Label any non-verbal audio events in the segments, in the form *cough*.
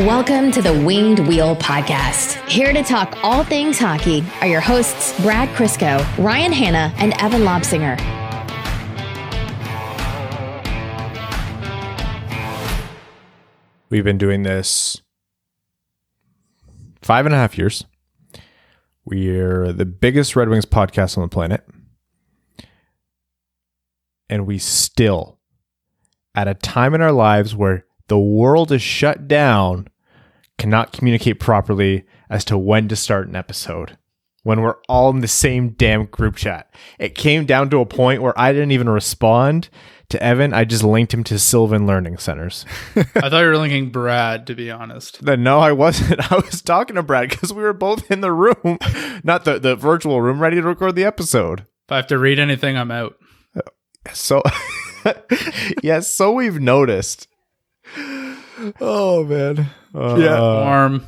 Welcome to the Winged Wheel Podcast. Here to talk all things hockey are your hosts, Brad Crisco, Ryan Hanna, and Evan Lobsinger. We've been doing this five and a half years. We're the biggest Red Wings podcast on the planet. And we still, at a time in our lives where the world is shut down, cannot communicate properly as to when to start an episode. When we're all in the same damn group chat. It came down to a point where I didn't even respond to Evan. I just linked him to Sylvan Learning Centers. *laughs* I thought you were linking Brad, to be honest. Then no, I wasn't. *laughs* I was talking to Brad because we were both in the room, *laughs* not the, the virtual room, ready to record the episode. If I have to read anything, I'm out. So, yes, so we've noticed. Oh man, Yeah. Uh, Warm,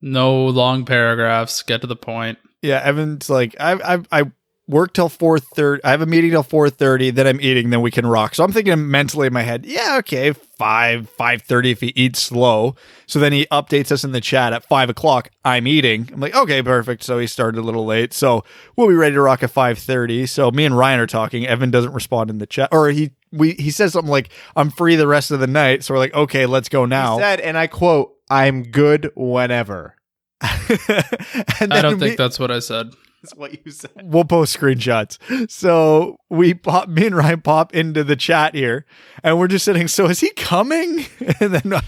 no long paragraphs, get to the point. Yeah, Evan's like, I I I work till four thirty. I have a meeting till four thirty. Then I'm eating. Then we can rock. So I'm thinking mentally in my head, yeah, okay, five five thirty if he eats slow. So then he updates us in the chat at five o'clock. I'm eating. I'm like, okay, perfect. So he started a little late. So we'll be ready to rock at five thirty. So me and Ryan are talking. Evan doesn't respond in the chat, or he we he says something like, I'm free the rest of the night. So we're like, okay, let's go now. He said, and I quote, "I'm good whenever." *laughs* and I don't we- think that's what I said. That's what you said. we'll post screenshots. So we pop, me and Ryan pop into the chat here, and we're just sitting. So is he coming? *laughs* And then uh,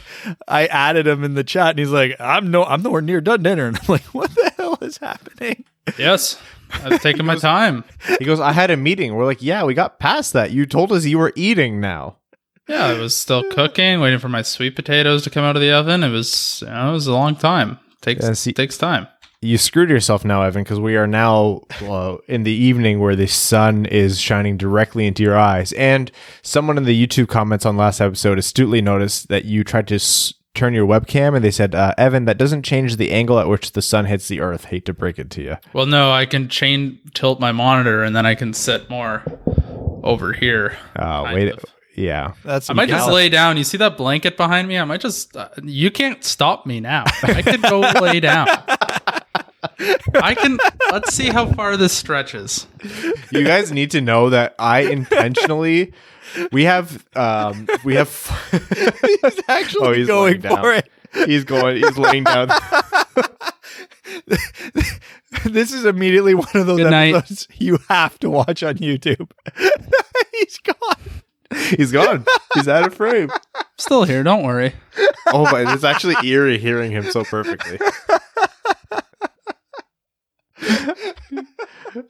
I added him in the chat, and he's like, "I'm no, I'm nowhere near done dinner." And I'm like, "What the hell is happening?" Yes, I've taking my time. He goes, "I had a meeting." We're like, "Yeah, we got past that. You told us you were eating now." Yeah, I was still cooking, waiting for my sweet potatoes to come out of the oven. It was, you know, it was a long time. Takes Yeah, see- takes time. You screwed yourself now, Evan, because we are now uh, in the evening where the sun is shining directly into your eyes. And someone in the YouTube comments on last episode astutely noticed that you tried to s- turn your webcam, and they said, uh, "Evan, that doesn't change the angle at which the sun hits the earth." Hate to break it to you. Well, no, I can chain tilt my monitor, and then I can sit more over here. Uh, wait, of. yeah. That's I might just lay down. You see that blanket behind me? I might just. Uh, you can't stop me now. I could go lay down. *laughs* I can. Let's see how far this stretches. you guys need to know that I intentionally we have um we have *laughs* he's actually Oh, he's going down. for it. he's going he's laying down *laughs* This is immediately one of those Good night. episodes you have to watch on YouTube. *laughs* he's gone. he's gone he's out of frame Still here. Don't worry. oh my it's actually eerie hearing him so perfectly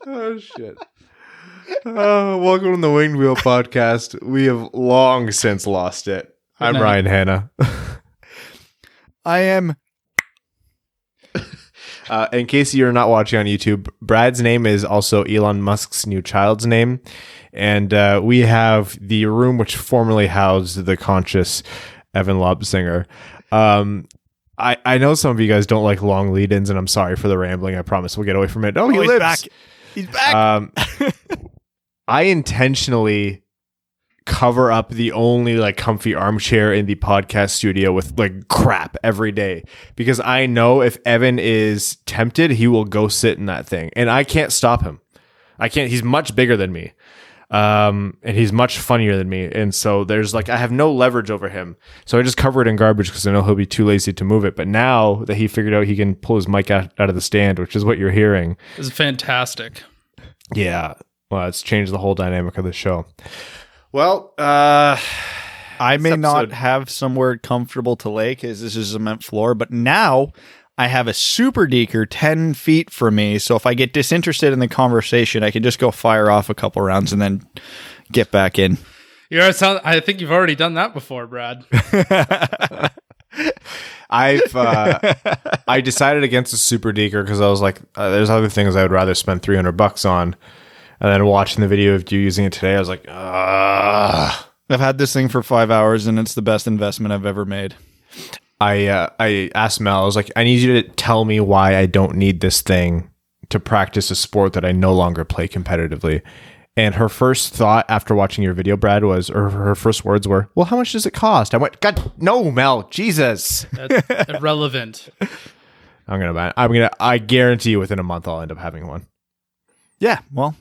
oh shit oh welcome to the winged wheel podcast we have long since lost it i'm night. ryan hanna I am. *laughs* Uh, in case you're not watching on YouTube, Brad's name is also Elon Musk's new child's name. And uh, we have the room which formerly housed the conscious Evan Lobsinger. Um, I, I know some of you guys don't like long lead ins, and I'm sorry for the rambling. I promise we'll get away from it. Oh, he Oh, he's lives. back. He's back. Um, *laughs* I intentionally cover up the only like comfy armchair in the podcast studio with like crap every day because I know if Evan is tempted, he will go sit in that thing, and I can't stop him. I can't. He's much bigger than me. Um, and he's much funnier than me. And so there's like, I have no leverage over him. So I just cover it in garbage because I know he'll be too lazy to move it. But now that he figured out he can pull his mic out, out of the stand, which is what you're hearing, This is fantastic. yeah. Well, it's changed the whole dynamic of the show. Well, uh, I may This not have somewhere comfortable to lay because this is a cement floor, but now I have a SuperDeker 10 feet from me. So if I get disinterested in the conversation, I can just go fire off a couple rounds and then get back in. You are sound, I think you've already done that before, Brad. *laughs* I've uh, I decided against a SuperDeker because I was like, uh, there's other things I would rather spend 300 bucks on. And then watching the video of you using it today, I was like, ah. I've had this thing for five hours and it's the best investment I've ever made. I uh, I asked Mel, I was like, I need you to tell me why I don't need this thing to practice a sport that I no longer play competitively. And her first thought after watching your video, Brad, was, or her first words were, "Well, how much does it cost?" I went, "God, no, Mel, Jesus." That's irrelevant. *laughs* I'm gonna buy. It. I'm gonna. I guarantee you, within a month, I'll end up having one. Yeah, well,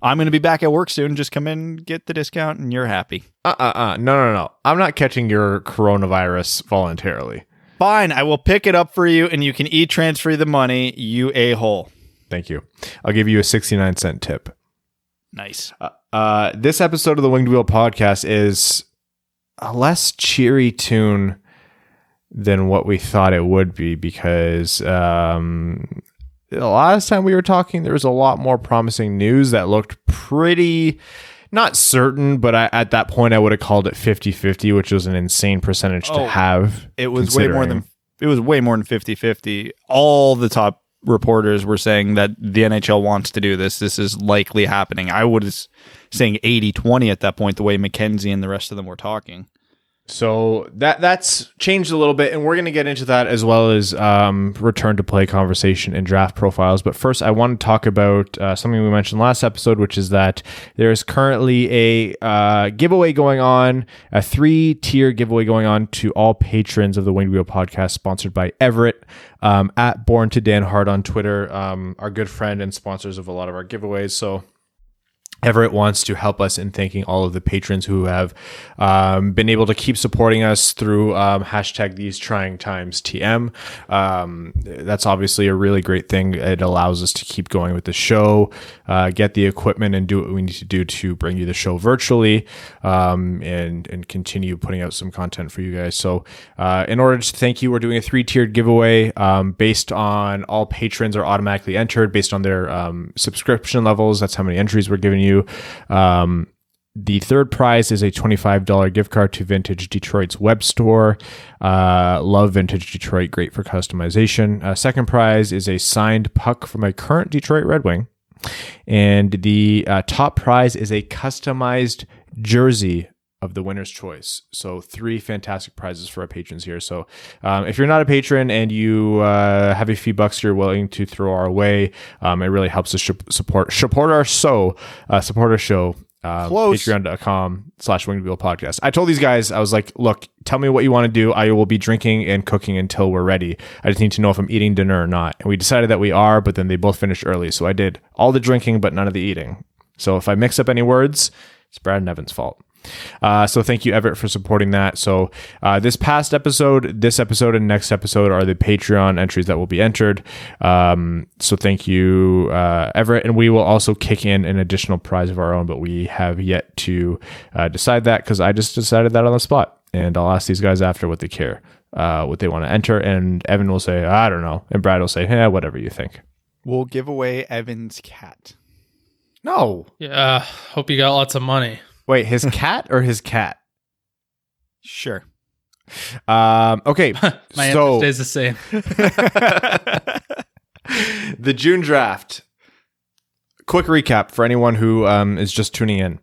I'm going to be back at work soon. Just come in, get the discount, and you're happy. Uh uh uh. No no no. I'm not catching your coronavirus voluntarily. Fine, I will pick it up for you, and you can e transfer the money. You a hole. Thank you. I'll give you a 69 cent tip. Nice. Uh, uh, this episode of the Winged Wheel podcast is a less cheery tune than what we thought it would be because um, the last time we were talking, there was a lot more promising news that looked pretty. Not certain, but I, at that point, I would have called it 50 50, which was an insane percentage Oh, to have. It was way more than it was way more than 50-50. All the top reporters were saying that the NHL wants to do this. This is likely happening. I was saying 80-20 at that point the way McKenzie and the rest of them were talking. So that that's changed a little bit, and we're going to get into that as well as um, return to play conversation and draft profiles. But first, I want to talk about uh, something we mentioned last episode, which is that there is currently a uh, giveaway going on, a three tier giveaway going on to all patrons of the Winged Wheel podcast, sponsored by Everett um, at Born to Dan Hart on Twitter, um, our good friend and sponsors of a lot of our giveaways. So Everett wants to help us in thanking all of the patrons who have um, been able to keep supporting us through um, hashtag these trying times TM. Um, that's obviously a really great thing. It allows us to keep going with the show, uh, get the equipment, and do what we need to do to bring you the show virtually, um, and and continue putting out some content for you guys. So, uh, in order to thank you, we're doing a three tiered giveaway um, based on all patrons are automatically entered based on their um, subscription levels. That's how many entries we're giving you. Um, the third prize is a $25 gift card to Vintage Detroit's web store. Uh, love Vintage Detroit, great for customization. Uh, second prize is a signed puck from a current Detroit Red Wing. And the uh, top prize is a customized jersey of the winner's choice. So three fantastic prizes for our patrons here. So um, if you're not a patron and you uh, have a few bucks you're willing to throw our way, um, it really helps us sh- support support our show, uh, support our show. Um, Patreon.com slash winged wheel podcast. I told these guys, I was like, look, tell me what you want to do. I will be drinking and cooking until we're ready. I just need to know if I'm eating dinner or not. And we decided that we are, but then they both finished early. So I did all the drinking, but none of the eating. So if I mix up any words, it's Brad and Evan's fault. Uh, so thank you, Everett, for supporting that. So uh, this past episode, this episode, and next episode are the Patreon entries that will be entered. Um, so thank you, uh, Everett, and we will also kick in an additional prize of our own, but we have yet to uh, decide that because I just decided that on the spot, and I'll ask these guys after what they care, uh, what they want to enter, and Evan will say, I don't know, and Brad will say, eh, whatever you think. We'll give away Evan's cat. No, Yeah. Hope you got lots of money. Wait, his *laughs* cat or his cat? Sure. Um, okay, *laughs* My so answer stays the same. *laughs* the June draft. Quick recap for anyone who um, is just tuning in.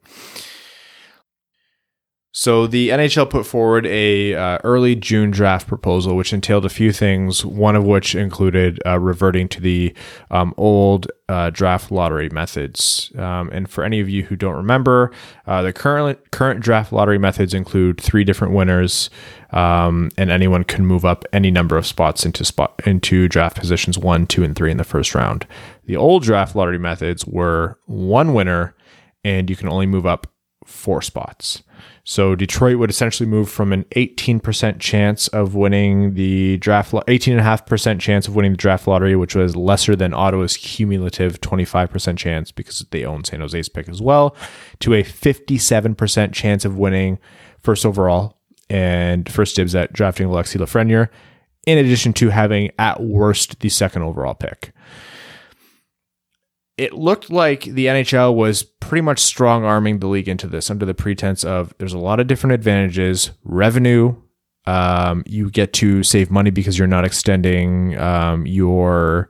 So the NHL put forward a uh, early June draft proposal, which entailed a few things. One of which included uh, reverting to the um, old uh, draft lottery methods. Um, and for any of you who don't remember, uh, the current current draft lottery methods include three different winners, um, and anyone can move up any number of spots into spot into draft positions one, two, and three in the first round. The old draft lottery methods were one winner, and you can only move up four spots. So Detroit would essentially move from an 18% chance of winning the draft, lo- 18.5% chance of winning the draft lottery, which was lesser than Ottawa's cumulative 25% chance because they own San Jose's pick as well, to a 57% chance of winning first overall and first dibs at drafting Alexi Lafreniere, in addition to having at worst the second overall pick it looked like the NHL was pretty much strong arming the league into this under the pretense of there's a lot of different advantages, revenue. Um, you get to save money because you're not extending um, your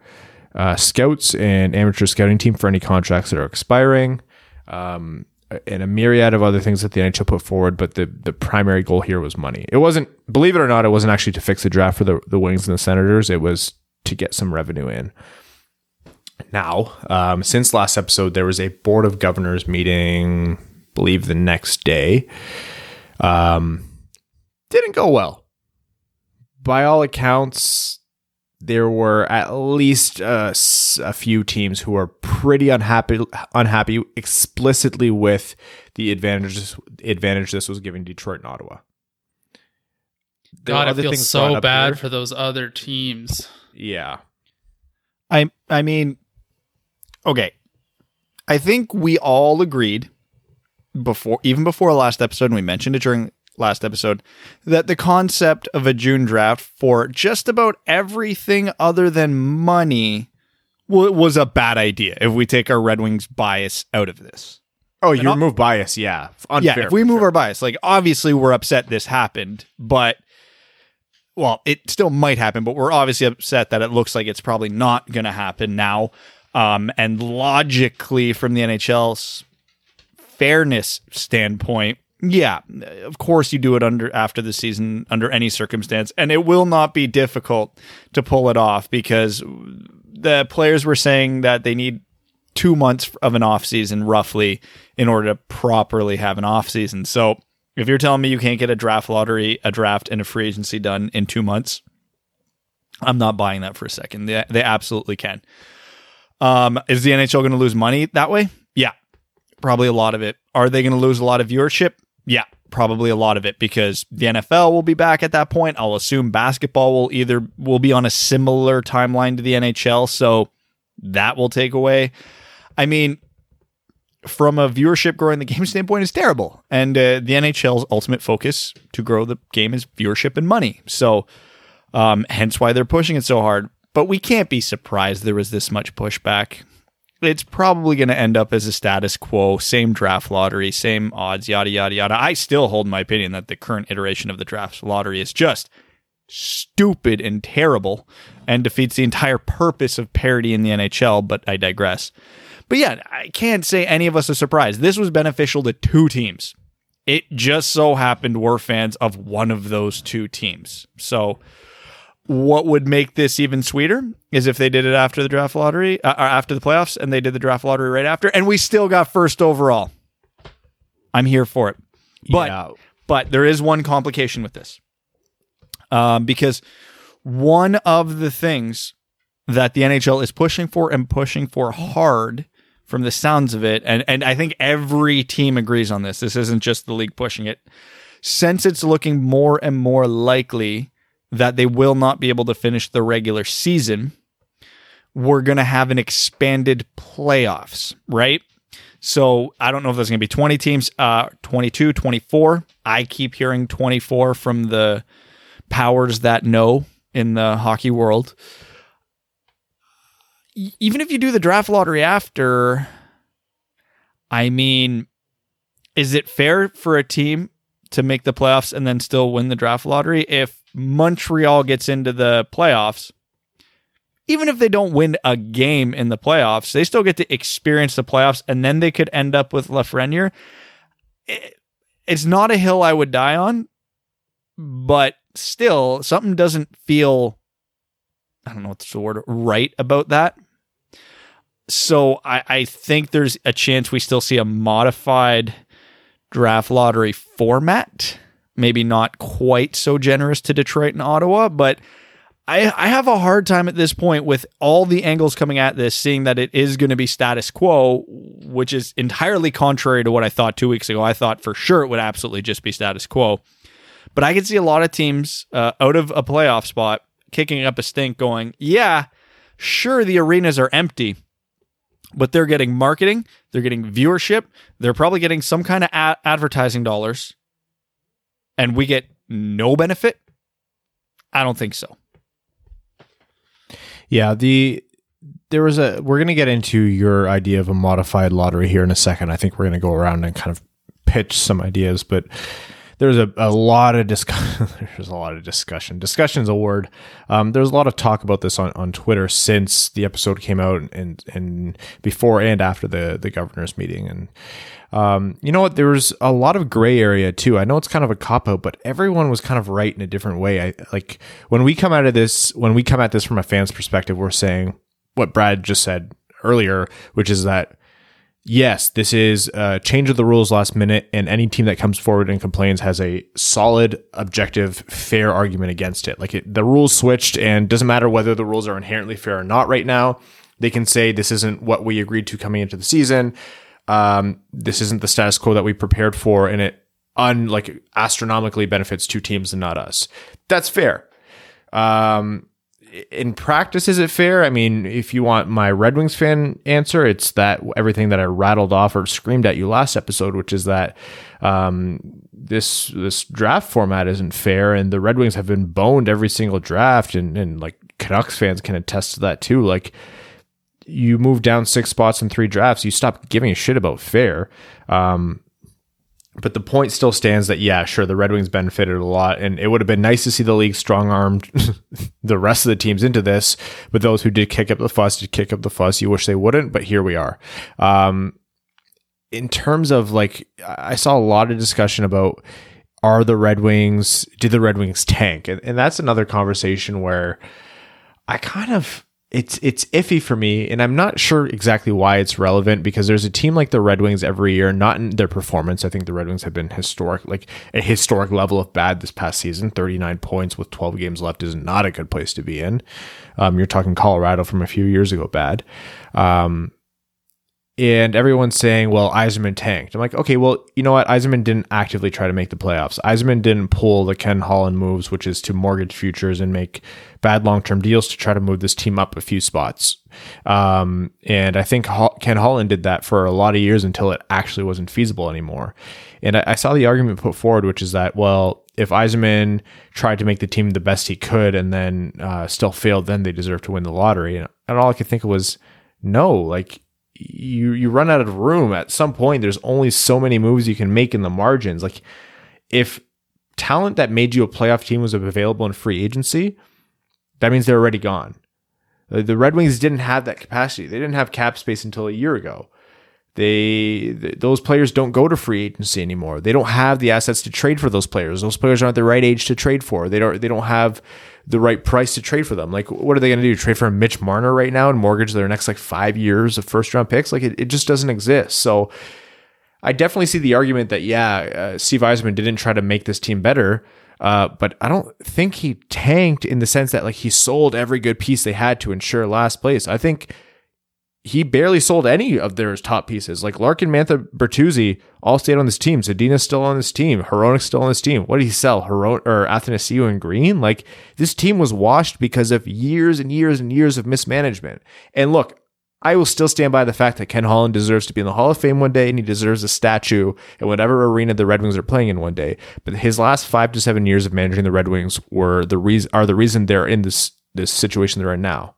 uh, scouts and amateur scouting team for any contracts that are expiring, um, and a myriad of other things that the NHL put forward. But the the primary goal here was money. It wasn't, believe it or not, it wasn't actually to fix the draft for the the Wings and the Senators. It was to get some revenue in. Now, um, since last episode, there was a board of governors meeting, I believe the next day. Um, didn't go well. By all accounts, there were at least uh, s- a few teams who were pretty unhappy, unhappy explicitly with the advantages advantage this was giving Detroit and Ottawa. There were God, it other feels so bad here. for those other teams. yeah. I I mean, okay. I think we all agreed before, even before last episode, and we mentioned it during last episode, that the concept of a June draft for just about everything other than money w- was a bad idea. If we take our Red Wings bias out of this, Oh, you I'll- remove bias, yeah. Unfair, yeah, if we move sure. our bias, like obviously we're upset this happened, but well, it still might happen, but we're obviously upset that it looks like it's probably not going to happen now. Um, and logically, from the NHL's fairness standpoint, yeah, of course you do it under after the season under any circumstance, and it will not be difficult to pull it off because the players were saying that they need two months of an off season roughly in order to properly have an off season. So if you're telling me you can't get a draft lottery, a draft, and a free agency done in two months, I'm not buying that for a second. They, they absolutely can. Um, is the NHL going to lose money that way? Yeah, probably a lot of it. Are they going to lose a lot of viewership? Yeah, probably a lot of it because the NFL will be back at that point. I'll assume basketball will either will be on a similar timeline to the NHL, so that will take away. I mean, from a viewership growing the game standpoint is terrible. And uh, the NHL's ultimate focus to grow the game is viewership and money. So, um, hence why they're pushing it so hard. But we can't be surprised there was this much pushback. It's probably going to end up as a status quo, same draft lottery, same odds, yada, yada, yada. I still hold my opinion that the current iteration of the draft lottery is just stupid and terrible and defeats the entire purpose of parity in the NHL, but I digress. But yeah, I can't say any of us are surprised. This was beneficial to two teams. It just so happened we're fans of one of those two teams. So, what would make this even sweeter is if they did it after the draft lottery, uh, after the playoffs, and they did the draft lottery right after, and we still got first overall. I'm here for it. But Yeah. but there is one complication with this, um, because one of the things that the NHL is pushing for and pushing for hard from the sounds of it, and, and I think every team agrees on this. This isn't just the league pushing it. Since it's looking more and more likely that they will not be able to finish the regular season, we're going to have an expanded playoffs, right? So I don't know if there's going to be 20 teams, uh, 22, 24. I keep hearing 24 from the powers that know in the hockey world. Even if you do the draft lottery after, I mean, is it fair for a team to make the playoffs and then still win the draft lottery if Montreal gets into the playoffs? Even if they don't win a game in the playoffs, they still get to experience the playoffs and then they could end up with Lafreniere. It- It's not a hill I would die on, but still, something doesn't feel, I don't know what's the word, right about that. So I, I think there's a chance we still see a modified draft lottery format. Maybe not quite so generous to Detroit and Ottawa, but I, I have a hard time at this point with all the angles coming at this, seeing that it is going to be status quo, which is entirely contrary to what I thought two weeks ago. I thought for sure it would absolutely just be status quo. But I can see a lot of teams uh, out of a playoff spot kicking up a stink going, yeah, sure, the arenas are empty, but they're getting marketing, they're getting viewership, they're probably getting some kind of advertising dollars, and we get no benefit. I don't think so. Yeah, the there was a we're going to get into your idea of a modified lottery here in a second. I think we're going to go around and kind of pitch some ideas, but there's a, a lot of discussion. *laughs* there's a lot of discussion. Discussion is a word. Um, there's a lot of talk about this on, on Twitter since the episode came out and and before and after the the governor's meeting. And um, you know what? There was a lot of gray area too. I know it's kind of a cop out, but everyone was kind of right in a different way. I like when we come out of this when we come at this from a fan's perspective, we're saying what Brad just said earlier, which is that yes, this is a change of the rules last minute, and any team that comes forward and complains has a solid, objective, fair argument against it. Like it, the rules switched, and doesn't matter whether the rules are inherently fair or not right now. They can say this isn't what we agreed to coming into the season. Um, this isn't the status quo that we prepared for, and it un like astronomically benefits two teams and not us. That's fair. Um, in practice, is it fair? I mean, if you want my Red Wings fan answer, it's that everything that I rattled off or screamed at you last episode, which is that um, this this draft format isn't fair, and the Red Wings have been boned every single draft, and and like Canucks fans can attest to that too. Like you move down six spots in three drafts, you stop giving a shit about fair. Um, but the point still stands that yeah, sure, the Red Wings benefited a lot, and it would have been nice to see the league strong armed *laughs* the rest of the teams into this. But those who did kick up the fuss did kick up the fuss. You wish they wouldn't, but here we are. Um, in terms of like, I saw a lot of discussion about are the Red Wings did the Red Wings tank, and, and that's another conversation where I kind of it's it's iffy for me, and I'm not sure exactly why it's relevant because there's a team like the Red Wings every year, not in their performance. I think the Red Wings have been historic, like a historic level of bad this past season. 39 points with 12 games left is not a good place to be in. Um, you're talking Colorado from a few years ago, bad. Um, and everyone's saying, well, Yzerman tanked. I'm like, okay, well, you know what? Yzerman didn't actively try to make the playoffs. Yzerman didn't pull the Ken Holland moves, which is to mortgage futures and make bad long term deals to try to move this team up a few spots. Um, and I think Ken Holland did that for a lot of years until it actually wasn't feasible anymore. And I, I saw the argument put forward, which is that, well, if Yzerman tried to make the team the best he could and then uh, still failed, then they deserve to win the lottery. And, and all I could think of was, no, like you you run out of room. At some point there's only so many moves you can make in the margins. Like if talent that made you a playoff team was available in free agency that means they're already gone. The red wings didn't have that capacity. They didn't have cap space until a year ago they those players don't go to free agency anymore they don't have the assets to trade for those players those players aren't the right age to trade for they don't they don't have the right price to trade for them. Like, what are they going to do? Trade for a Mitch Marner right now and mortgage their next like five years of first round picks? Like, it, it just doesn't exist. So, I definitely see the argument that yeah, uh, Steve Yzerman didn't try to make this team better, uh, but I don't think he tanked in the sense that like he sold every good piece they had to ensure last place. I think he barely sold any of their top pieces. Like Larkin, Mantha, Bertuzzi all stayed on this team. Zadina's still on this team. Hronek's still on this team. What did he sell? Hron- or Athanasiou and Green? Like this team was washed because of years and years and years of mismanagement. And look, I will still stand by the fact that Ken Holland deserves to be in the Hall of Fame one day and he deserves a statue in whatever arena the Red Wings are playing in one day. But his last five to seven years of managing the Red Wings were the reason are the reason they're in this this situation they're in now.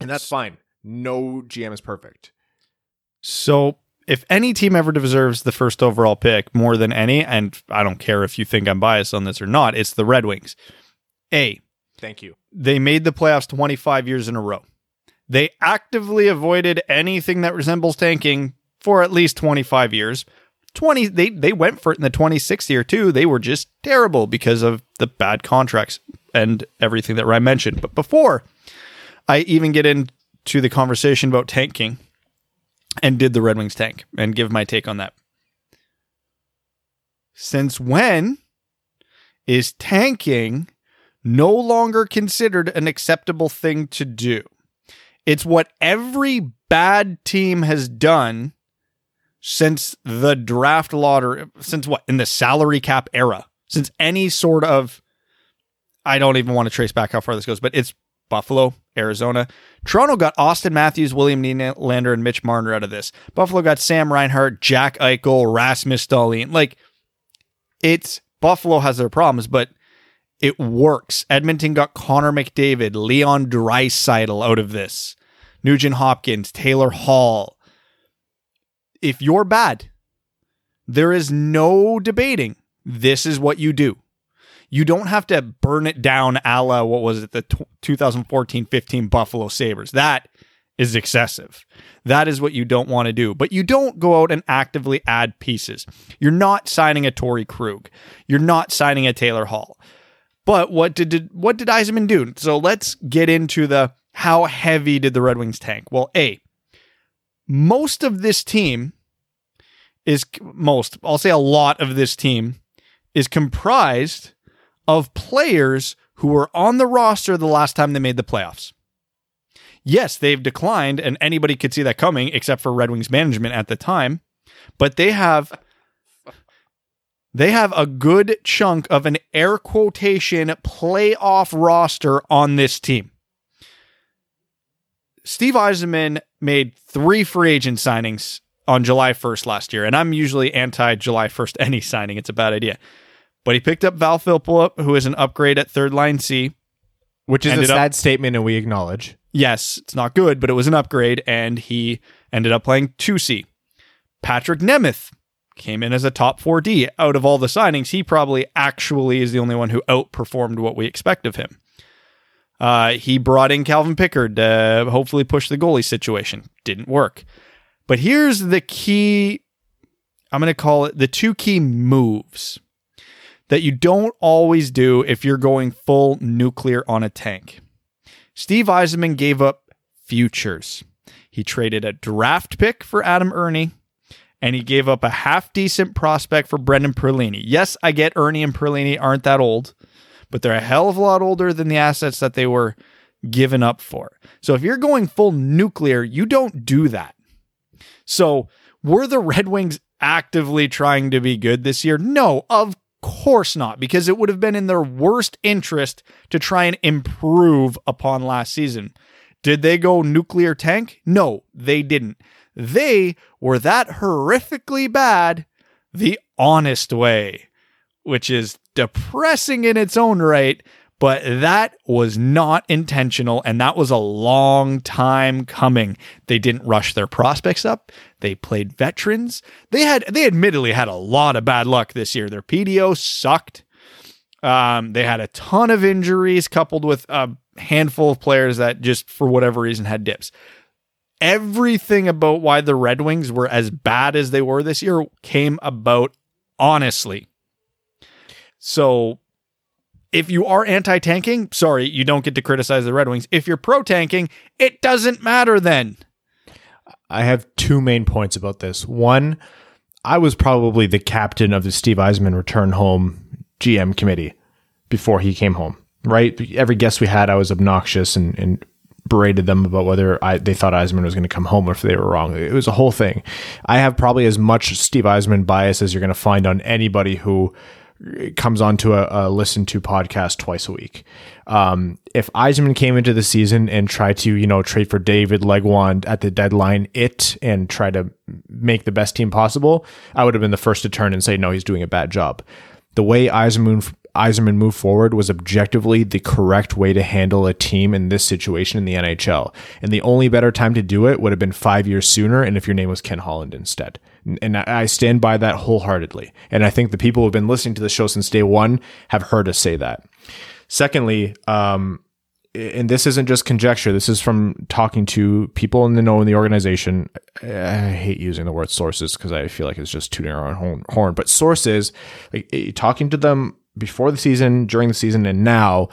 And that's fine no GM is perfect. So if any team ever deserves the first overall pick more than any, and I don't care if you think I'm biased on this or not, it's the Red Wings. A. Thank you. They made the playoffs 25 years in a row. They actively avoided anything that resembles tanking for at least 25 years. 20 they they went for it in the 26th year too. They were just terrible because of the bad contracts and everything that Ryan mentioned. But before I even get in to the conversation about tanking and did the Red Wings tank and give my take on that. Since when is tanking no longer considered an acceptable thing to do? It's what every bad team has done since the draft lottery, since what, in the salary cap era, since any sort of, I don't even want to trace back how far this goes, but it's Buffalo, Arizona. Toronto got Auston Matthews, William Nylander, and Mitch Marner out of this. Buffalo got Sam Reinhart, Jack Eichel, Rasmus Dahlin. Like, it's Buffalo has their problems, but it works. Edmonton got Connor McDavid, Leon Draisaitl out of this, Nugent Hopkins, Taylor Hall. If you're bad, there is no debating. This is what you do. You don't have to burn it down a la, what was it, the 2014 15 Buffalo Sabres. That is excessive. That is what you don't want to do. But you don't go out and actively add pieces. You're not signing a Torey Krug. You're not signing a Taylor Hall. But what did, did what did Yzerman do? So let's get into the how heavy did the Red Wings tank? Well, A, most of this team is most, I'll say a lot of this team is comprised of players who were on the roster the last time they made the playoffs. Yes, they've declined, and anybody could see that coming except for Red Wings management at the time. But they have they have a good chunk of an air quotation playoff roster on this team. Steve Yzerman made three free agent signings on July 1st last year, and I'm usually anti July 1st any signing. It's a bad idea. But he picked up Val Filppula, who is an upgrade at third line C. Which is a up- sad statement, and we acknowledge. Yes, it's not good, but it was an upgrade, and he ended up playing 2C. Patrick Nemeth came in as a top 4D. Out of all the signings, he probably actually is the only one who outperformed what we expect of him. Uh, he brought in Calvin Pickard to hopefully push the goalie situation. Didn't work. But here's the key I'm going to call it the two key moves that you don't always do if you're going full nuclear on a tank. Steve Yzerman gave up futures. He traded a draft pick for Adam Erne, and he gave up a half decent prospect for Brendan Perlini. Yes, I get Erne and Perlini aren't that old, but they're a hell of a lot older than the assets that they were given up for. So if you're going full nuclear, you don't do that. So were the Red Wings actively trying to be good this year? No, of course not, because it would have been in their worst interest to try and improve upon last season. Did they go nuclear tank? No, they didn't. They were that horrifically bad the honest way, which is depressing in its own right, but that was not intentional and that was a long time coming. They didn't rush their prospects up. They played veterans. They had they admittedly had a lot of bad luck this year. Their PDO sucked. Um, they had a ton of injuries coupled with a handful of players that just for whatever reason had dips. Everything about why the Red Wings were as bad as they were this year came about honestly. So if you are anti tanking, sorry, you don't get to criticize the Red Wings. If you're pro tanking, it doesn't matter then. I have two main points about this. One, I was probably the captain of the Steve Yzerman return home GM committee before he came home, right? Every guest we had, I was obnoxious and, and berated them about whether I, they thought Yzerman was going to come home or if they were wrong. It was a whole thing. I have probably as much Steve Yzerman bias as you're going to find on anybody who comes onto a, a listen to podcast twice a week. Um, if Yzerman came into the season and tried to, you know, trade for David Legwand at the deadline, it and try to make the best team possible, I would have been the first to turn and say, no, he's doing a bad job. The way Yzerman Yzerman moved forward was objectively the correct way to handle a team in this situation in the NHL. And the only better time to do it would have been five years sooner, and if your name was Ken Holland instead. And I stand by that wholeheartedly. And I think the people who've been listening to the show since day one have heard us say that. Secondly, um, and this isn't just conjecture. This is from talking to people in the know in the organization. I hate using the word sources because I feel like it's just tooting our own horn. But sources, like eh, talking to them before the season, during the season, and now,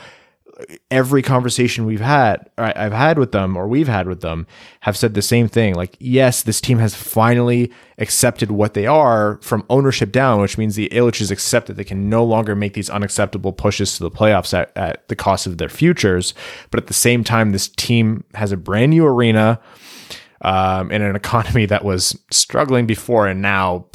every conversation we've had, or I've had with them, or we've had with them, have said the same thing. Like, yes, this team has finally accepted what they are from ownership down, which means the Ilitches accept that they can no longer make these unacceptable pushes to the playoffs at, at the cost of their futures. But at the same time, this team has a brand new arena um, in an economy that was struggling before and now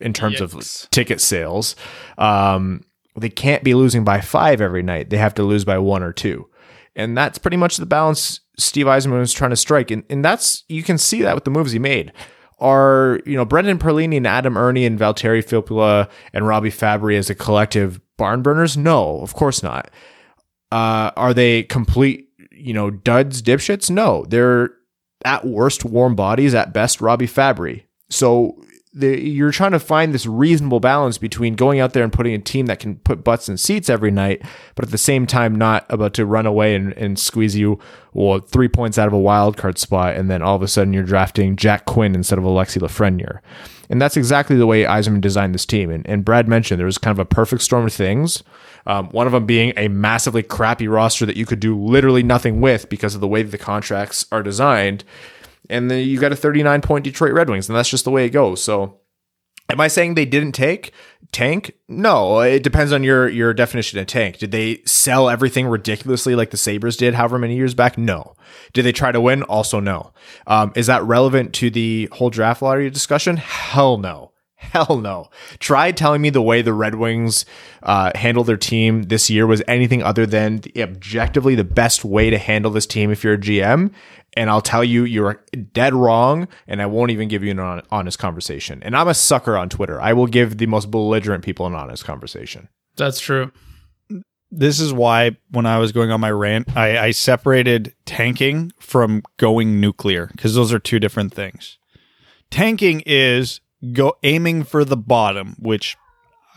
in terms Yikes. of ticket sales. Um, they can't be losing by five every night. They have to lose by one or two. And that's pretty much the balance Steve Yzerman was trying to strike. And, and that's, you can see that with the moves he made. Are, you know, Brendan Perlini and Adam Erne and Valtteri Filppula and Robby Fabbri as a collective barn burners? No, of course not. Uh, are they complete, you know, duds, dipshits? No, they're at worst warm bodies, at best Robby Fabbri. So the, you're trying to find this reasonable balance between going out there and putting a team that can put butts in seats every night, but at the same time not about to run away and, and squeeze you well, three points out of a wild card spot, and then all of a sudden you're drafting Jack Quinn instead of Alexi Lafreniere. And that's exactly the way Yzerman designed this team. And, and Brad mentioned there was kind of a perfect storm of things. Um, one of them being a massively crappy roster that you could do literally nothing with because of the way the contracts are designed and then you got a 39 point Detroit Red Wings, and that's just the way it goes. So, am I saying they didn't take tank? No, it depends on your your definition of tank. Did they sell everything ridiculously like the Sabres did, however many years back? No. Did they try to win? Also, no. Um, is that relevant to the whole draft lottery discussion? Hell no. Hell no. Try telling me the way the Red Wings uh, handled their team this year was anything other than the, objectively the best way to handle this team if you're a GM. And I'll tell you, you're dead wrong. And I won't even give you an honest conversation. And I'm a sucker on Twitter. I will give the most belligerent people an honest conversation. That's true. This is why when I was going on my rant, I, I separated tanking from going nuclear because those are two different things. Tanking is go aiming for the bottom, which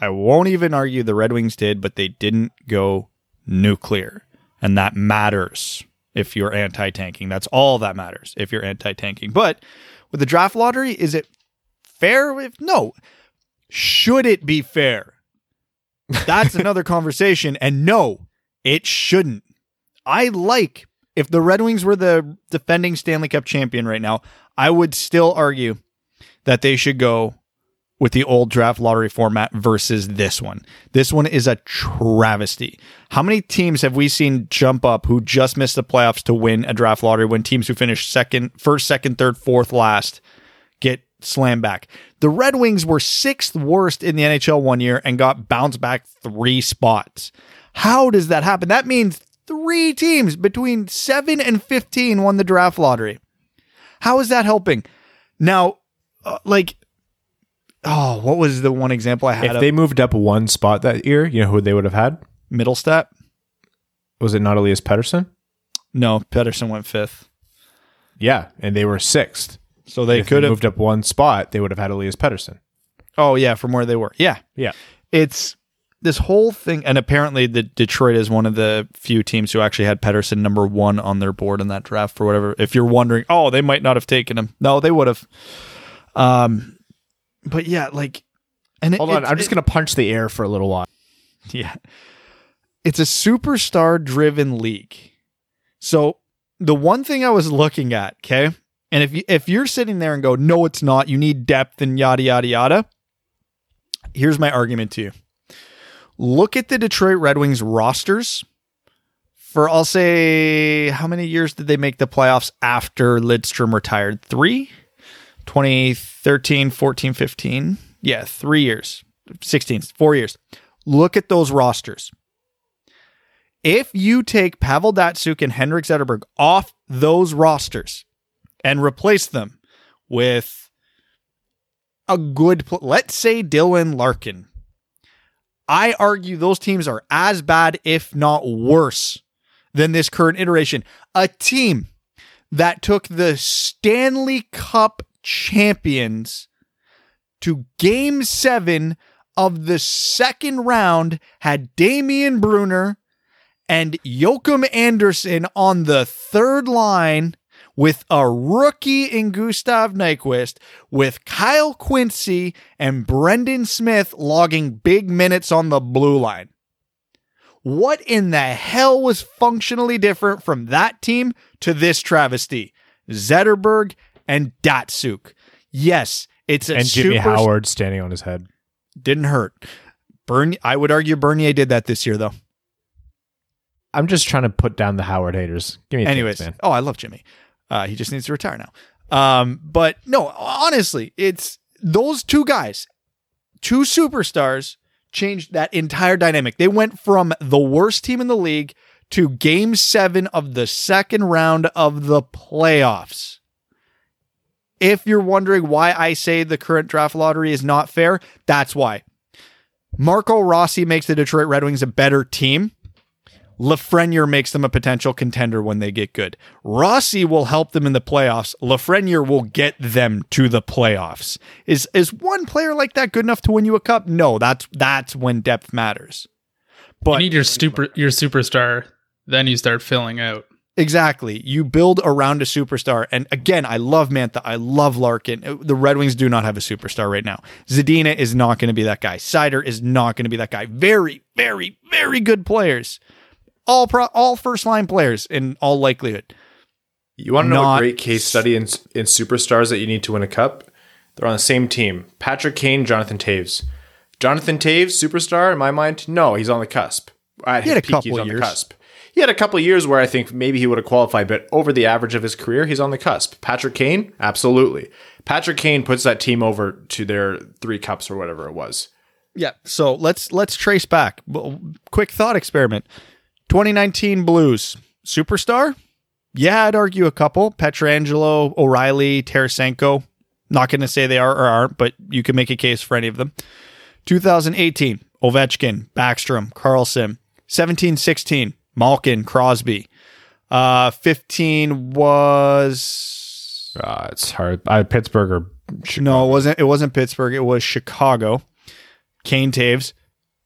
I won't even argue the Red Wings did, but they didn't go nuclear. And that matters if you're anti tanking. That's all that matters if you're anti tanking. But with the draft lottery, is it fair? If, no. Should it be fair? That's another *laughs* conversation. And no, it shouldn't. I like if the Red Wings were the defending Stanley Cup champion right now, I would still argue that they should go with the old draft lottery format versus this one. This one is a travesty. How many teams have we seen jump up who just missed the playoffs to win a draft lottery when teams who finished second, first, second, third, fourth, last get slammed back? The Red Wings were sixth worst in the NHL one year and got bounced back three spots. How does that happen? That means three teams between 7 and 15 won the draft lottery. How is that helping? Now, uh, like oh, what was the one example I had? If they moved up one spot that year, you know who they would have had? Mittelstadt. Was it not Elias Pettersson? No, Pettersson went fifth. Yeah, and they were sixth. So they could have moved up one spot. They would have had Elias Pettersson. Oh yeah, from where they were. Yeah, Yeah. it's this whole thing, and apparently the Detroit is one of the few teams who actually had Pettersson number one on their board in that draft for whatever. If you're wondering, oh, they might not have taken him. No, they would have. Um, but yeah, like, and Hold it, on, it- I'm just it- gonna punch the air for a little while. *laughs* Yeah. It's a superstar driven league. So the one thing I was looking at, okay? And if you if you're sitting there and go, no, it's not, you need depth and yada yada yada. Here's my argument to you. Look at the Detroit Red Wings rosters for I'll say how many years did they make the playoffs after Lidstrom retired? Three? 2013, 14, 15. Yeah, three years. 16, four years. Look at those rosters. If you take Pavel Datsyuk and Henrik Zetterberg off those rosters and replace them with a good, pl- let's say Dylan Larkin, I argue those teams are as bad, if not worse, than this current iteration. A team that took the Stanley Cup champions to game seven of the second round had Damien Brunner and Joakim Andersson on the third line with a rookie in Gustav Nyquist, with Kyle Quincey and Brendan Smith logging big minutes on the blue line. What in the hell was functionally different from that team to this travesty? Zetterberg and Datsyuk. Yes, it's a And Jimmy super- Howard standing on his head. didn't hurt. Burn. I would argue Bernier did that this year, though. I'm just trying to put down the Howard haters. Give me a Anyways, chance, man. oh, I love Jimmy. Uh, he just needs to retire now. Um, but no, honestly, it's those two guys, two superstars, changed that entire dynamic. They went from the worst team in the league to game seven of the second round of the playoffs. If you're wondering why I say the current draft lottery is not fair, that's why. Marco Rossi makes the Detroit Red Wings a better team. Lafreniere makes them a potential contender when they get good. Rossi will help them in the playoffs. Lafreniere will get them to the playoffs. Is is one player like that good enough to win you a cup? No, that's that's when depth matters. You But need your super your superstar, then you start filling out. Exactly. You build around a superstar. And again, I love Mantha. I love Larkin. Uh, The Red Wings do not have a superstar right now. Zadina is not going to be that guy. Seider is not going to be that guy. Very, very, very good players. All pro- all first line players in all likelihood. You want to know a great case study in in superstars that you need to win a cup? They're on the same team. Patrick Kane, Jonathan Toews. Jonathan Toews, superstar in my mind. No, he's on the cusp. At He had a peak, he's couple on years. the cusp. He had a couple years where I think maybe he would have qualified, but over the average of his career, he's on the cusp. Patrick Kane, absolutely. Patrick Kane puts that team over to their three cups or whatever it was. Yeah. So let's let's trace back. Quick thought experiment. 2019 Blues superstar. Yeah, I'd argue a couple: Pietrangelo, O'Reilly, Tarasenko. Not going to say they are or aren't, but you can make a case for any of them. 2018 Ovechkin, Backstrom, Carlson. 17, 16 Malkin, Crosby. Uh, 15 was Uh, it's hard. Uh, Pittsburgh or no, it wasn't. It wasn't Pittsburgh. It was Chicago. Kane Toews,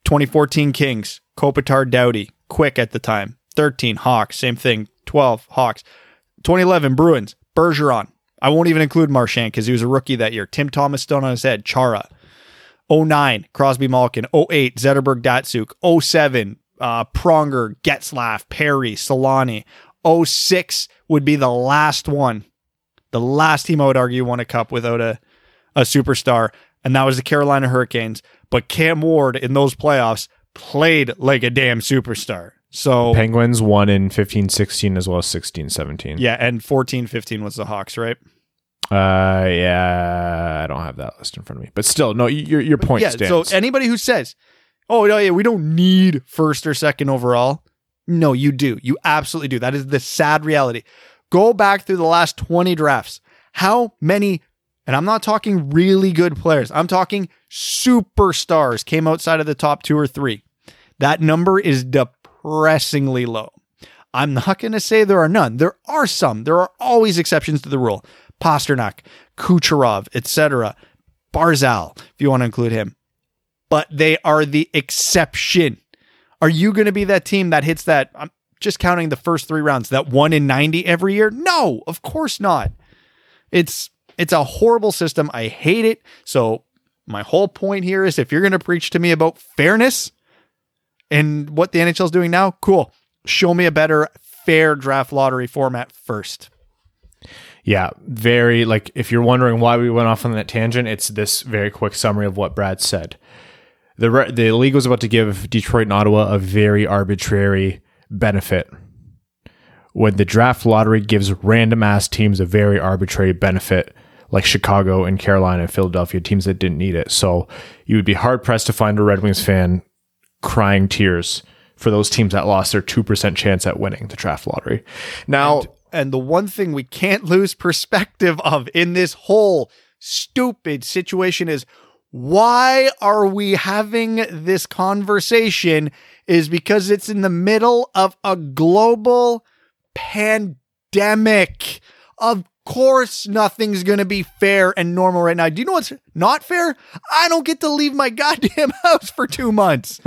2014 Kings, Kopitar Doughty, Quick at the time. 13 Hawks, same thing. 12 Hawks. 2011 Bruins, Bergeron. I won't even include Marchand because he was a rookie that year. Tim Thomas stone on his head. Chara. 09 Crosby Malkin. 08 Zetterberg Datsyuk. 07 uh, Pronger, Getzlaf, Perry, Selanne. 06 would be the last one the last team I would argue won a cup without a, a superstar, and that was the Carolina Hurricanes. But Cam Ward in those playoffs played like a damn superstar. So Penguins won in 15 16 as well as 16 17. yeah, and 14 15 was the Hawks, right? Uh, yeah, I don't have that list in front of me, but still, no, your your point yeah, stands. so anybody who says, "Oh, no, yeah, we don't need first or second overall," no, you do. You absolutely do. That is the sad reality. Go back through the last 20 drafts. How many and I'm not talking really good players. I'm talking superstars came outside of the top 2 or 3. That number is depressingly low. I'm not going to say there are none. There are some. There are always exceptions to the rule. Pastrnak, Kucherov, etc. Barzal, if you want to include him. But they are the exception. Are you going to be that team that hits that? I'm just counting the first three rounds, that one in 90 every year? No, of course not. It's it's a horrible system. I hate it. So my whole point here is if you're going to preach to me about fairness and what the NHL is doing now, cool. Show me a better fair draft lottery format first. Yeah, very like if you're wondering why we went off on that tangent, it's this very quick summary of what Brad said. The re- the league was about to give Detroit and Ottawa a very arbitrary benefit. When the draft lottery gives random ass teams a very arbitrary benefit, like Chicago and Carolina and Philadelphia, teams that didn't need it. So you would be hard pressed to find a Red Wings fan crying tears for those teams that lost their 2% chance at winning the draft lottery. Now, And the one thing we can't lose perspective of in this whole stupid situation is why are we having this conversation is because it's in the middle of a global pandemic. Of course, nothing's going to be fair and normal right now. Do you know what's not fair? I don't get to leave my *laughs* goddamn house for two months.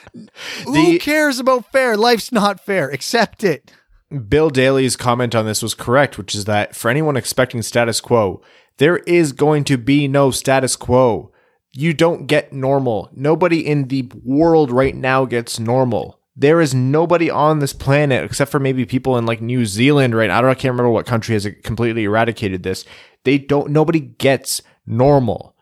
*laughs* Who cares about fair? Life's not fair. Accept it. Bill Daly's comment on this was correct, which is that for anyone expecting status quo, there is going to be no status quo. You don't get normal. Nobody in the world right now gets normal. There is nobody on this planet except for maybe people in like New Zealand right. I don't I can't remember what country has completely eradicated this. They don't nobody gets normal.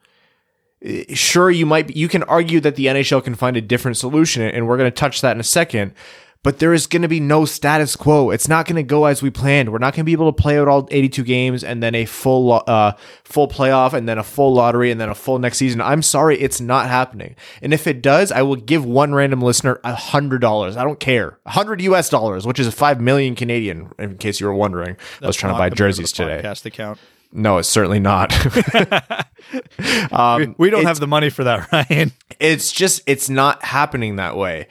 Uh, Sure you might be, you can argue that the NHL can find a different solution and we're going to touch that in a second but there is going to be no status quo. It's not going to go as we planned. We're not going to be able to play out all 82 games and then a full lo- uh, full playoff and then a full lottery and then a full next season. I'm sorry, it's not happening. And if it does, I will give one random listener a hundred dollars. I don't care, a hundred US dollars, which is five million Canadian. In case you were wondering, I was trying to buy jerseys today. Podcast account. No, it's certainly not. *laughs* *laughs* um, We don't have the money for that, *laughs* Ryan. it's just it's not happening that way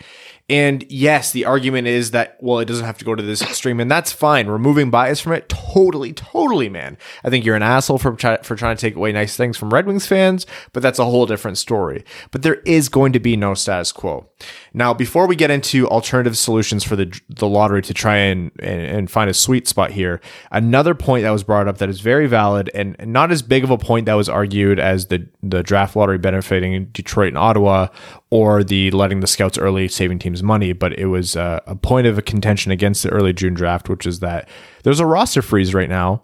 and yes the argument is that well it doesn't have to go to this extreme and that's fine. Removing bias from it totally totally man. I think you're an asshole for, for trying to take away nice things from red wings fans but that's a whole different story. But there is going to be no status quo now before we get into alternative solutions for the the lottery to try and, and and find a sweet spot here another point that was brought up that is very valid and not as big of a point that was argued as the the draft lottery benefiting detroit and ottawa or the letting the scouts early saving teams money, but it was uh, a point of a contention against the early June draft, which is that there's a roster freeze right now,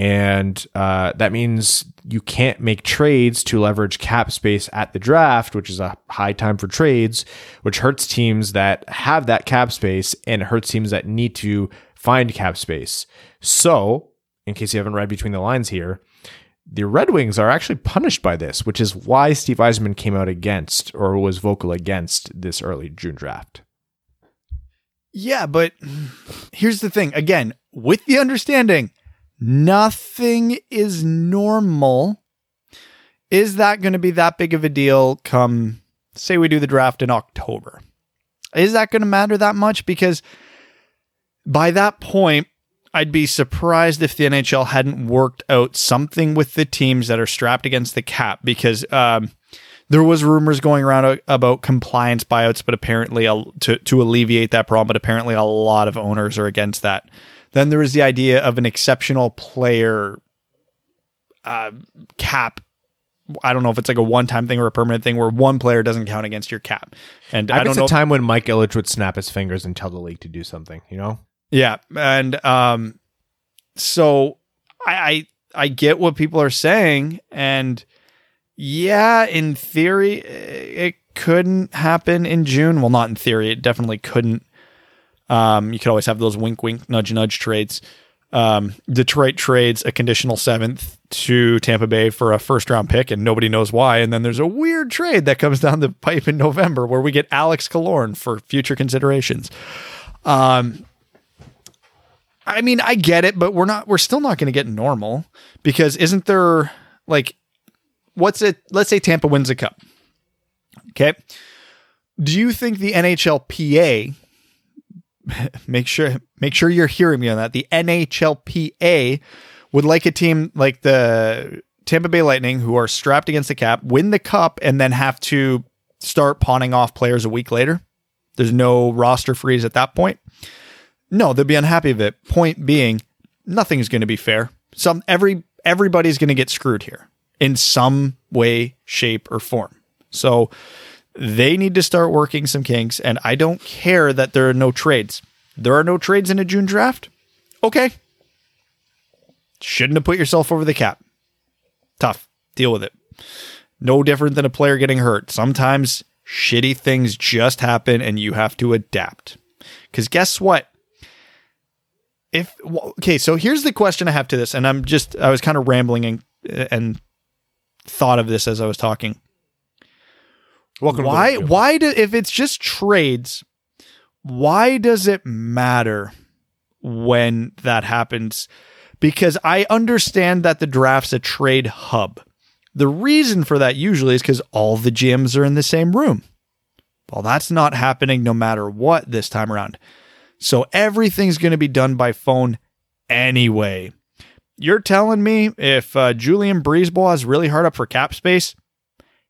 and uh, that means you can't make trades to leverage cap space at the draft, which is a high time for trades, which hurts teams that have that cap space and hurts teams that need to find cap space. So, in case you haven't read between the lines here, the Red Wings are actually punished by this, which is why Steve Yzerman came out against or was vocal against this early June draft. Yeah, but here's the thing again, with the understanding nothing is normal. Is that going to be that big of a deal come, say, we do the draft in October? Is that going to matter that much? Because by that point, I'd be surprised if the NHL hadn't worked out something with the teams that are strapped against the cap because um, there was rumors going around about compliance buyouts, but apparently to to alleviate that problem, but apparently a lot of owners are against that. Then there was the idea of an exceptional player uh, cap. I don't know if it's like a one-time thing or a permanent thing where one player doesn't count against your cap. And I, I don't know a time when Mike Ilitch would snap his fingers and tell the league to do something, you know? Yeah, and um, so I, I I get what people are saying, and yeah, in theory, it couldn't happen in June. Well, not in theory, it definitely couldn't. Um, you could always have those wink, wink, nudge, nudge trades. Um, Detroit trades a conditional seventh to Tampa Bay for a first round pick, and nobody knows why. And then there's a weird trade that comes down the pipe in November where we get Alex Killorn for future considerations. Um, I mean, I get it, but we're not we're still not going to get normal because isn't there like what's it let's say Tampa wins a cup. Okay? Do you think the NHLPA *laughs* make sure make sure you're hearing me on that. The NHLPA would like a team like the Tampa Bay Lightning who are strapped against the cap win the cup and then have to start pawning off players a week later. There's no roster freeze at that point. No, they'll be unhappy of it. Point being, nothing is going to be fair. Some every everybody's going to get screwed here in some way, shape, or form. So they need to start working some kinks. And I don't care that there are no trades. There are no trades in a June draft. Okay. Shouldn't have put yourself over the cap. Tough. Deal with it. No different than a player getting hurt. Sometimes shitty things just happen and you have to adapt. Because guess what? if okay, so here's the question I have to this, and I'm just I was kind of rambling and and thought of this as I was talking. Welcome. Why why do if it's just trades, why does it matter when that happens? Because I understand that the draft's a trade hub. The reason for that usually is because all the gyms are in the same room. Well, that's not happening no matter what this time around. So everything's going to be done by phone anyway. You're telling me if uh, Julien BriseBois is really hard up for cap space,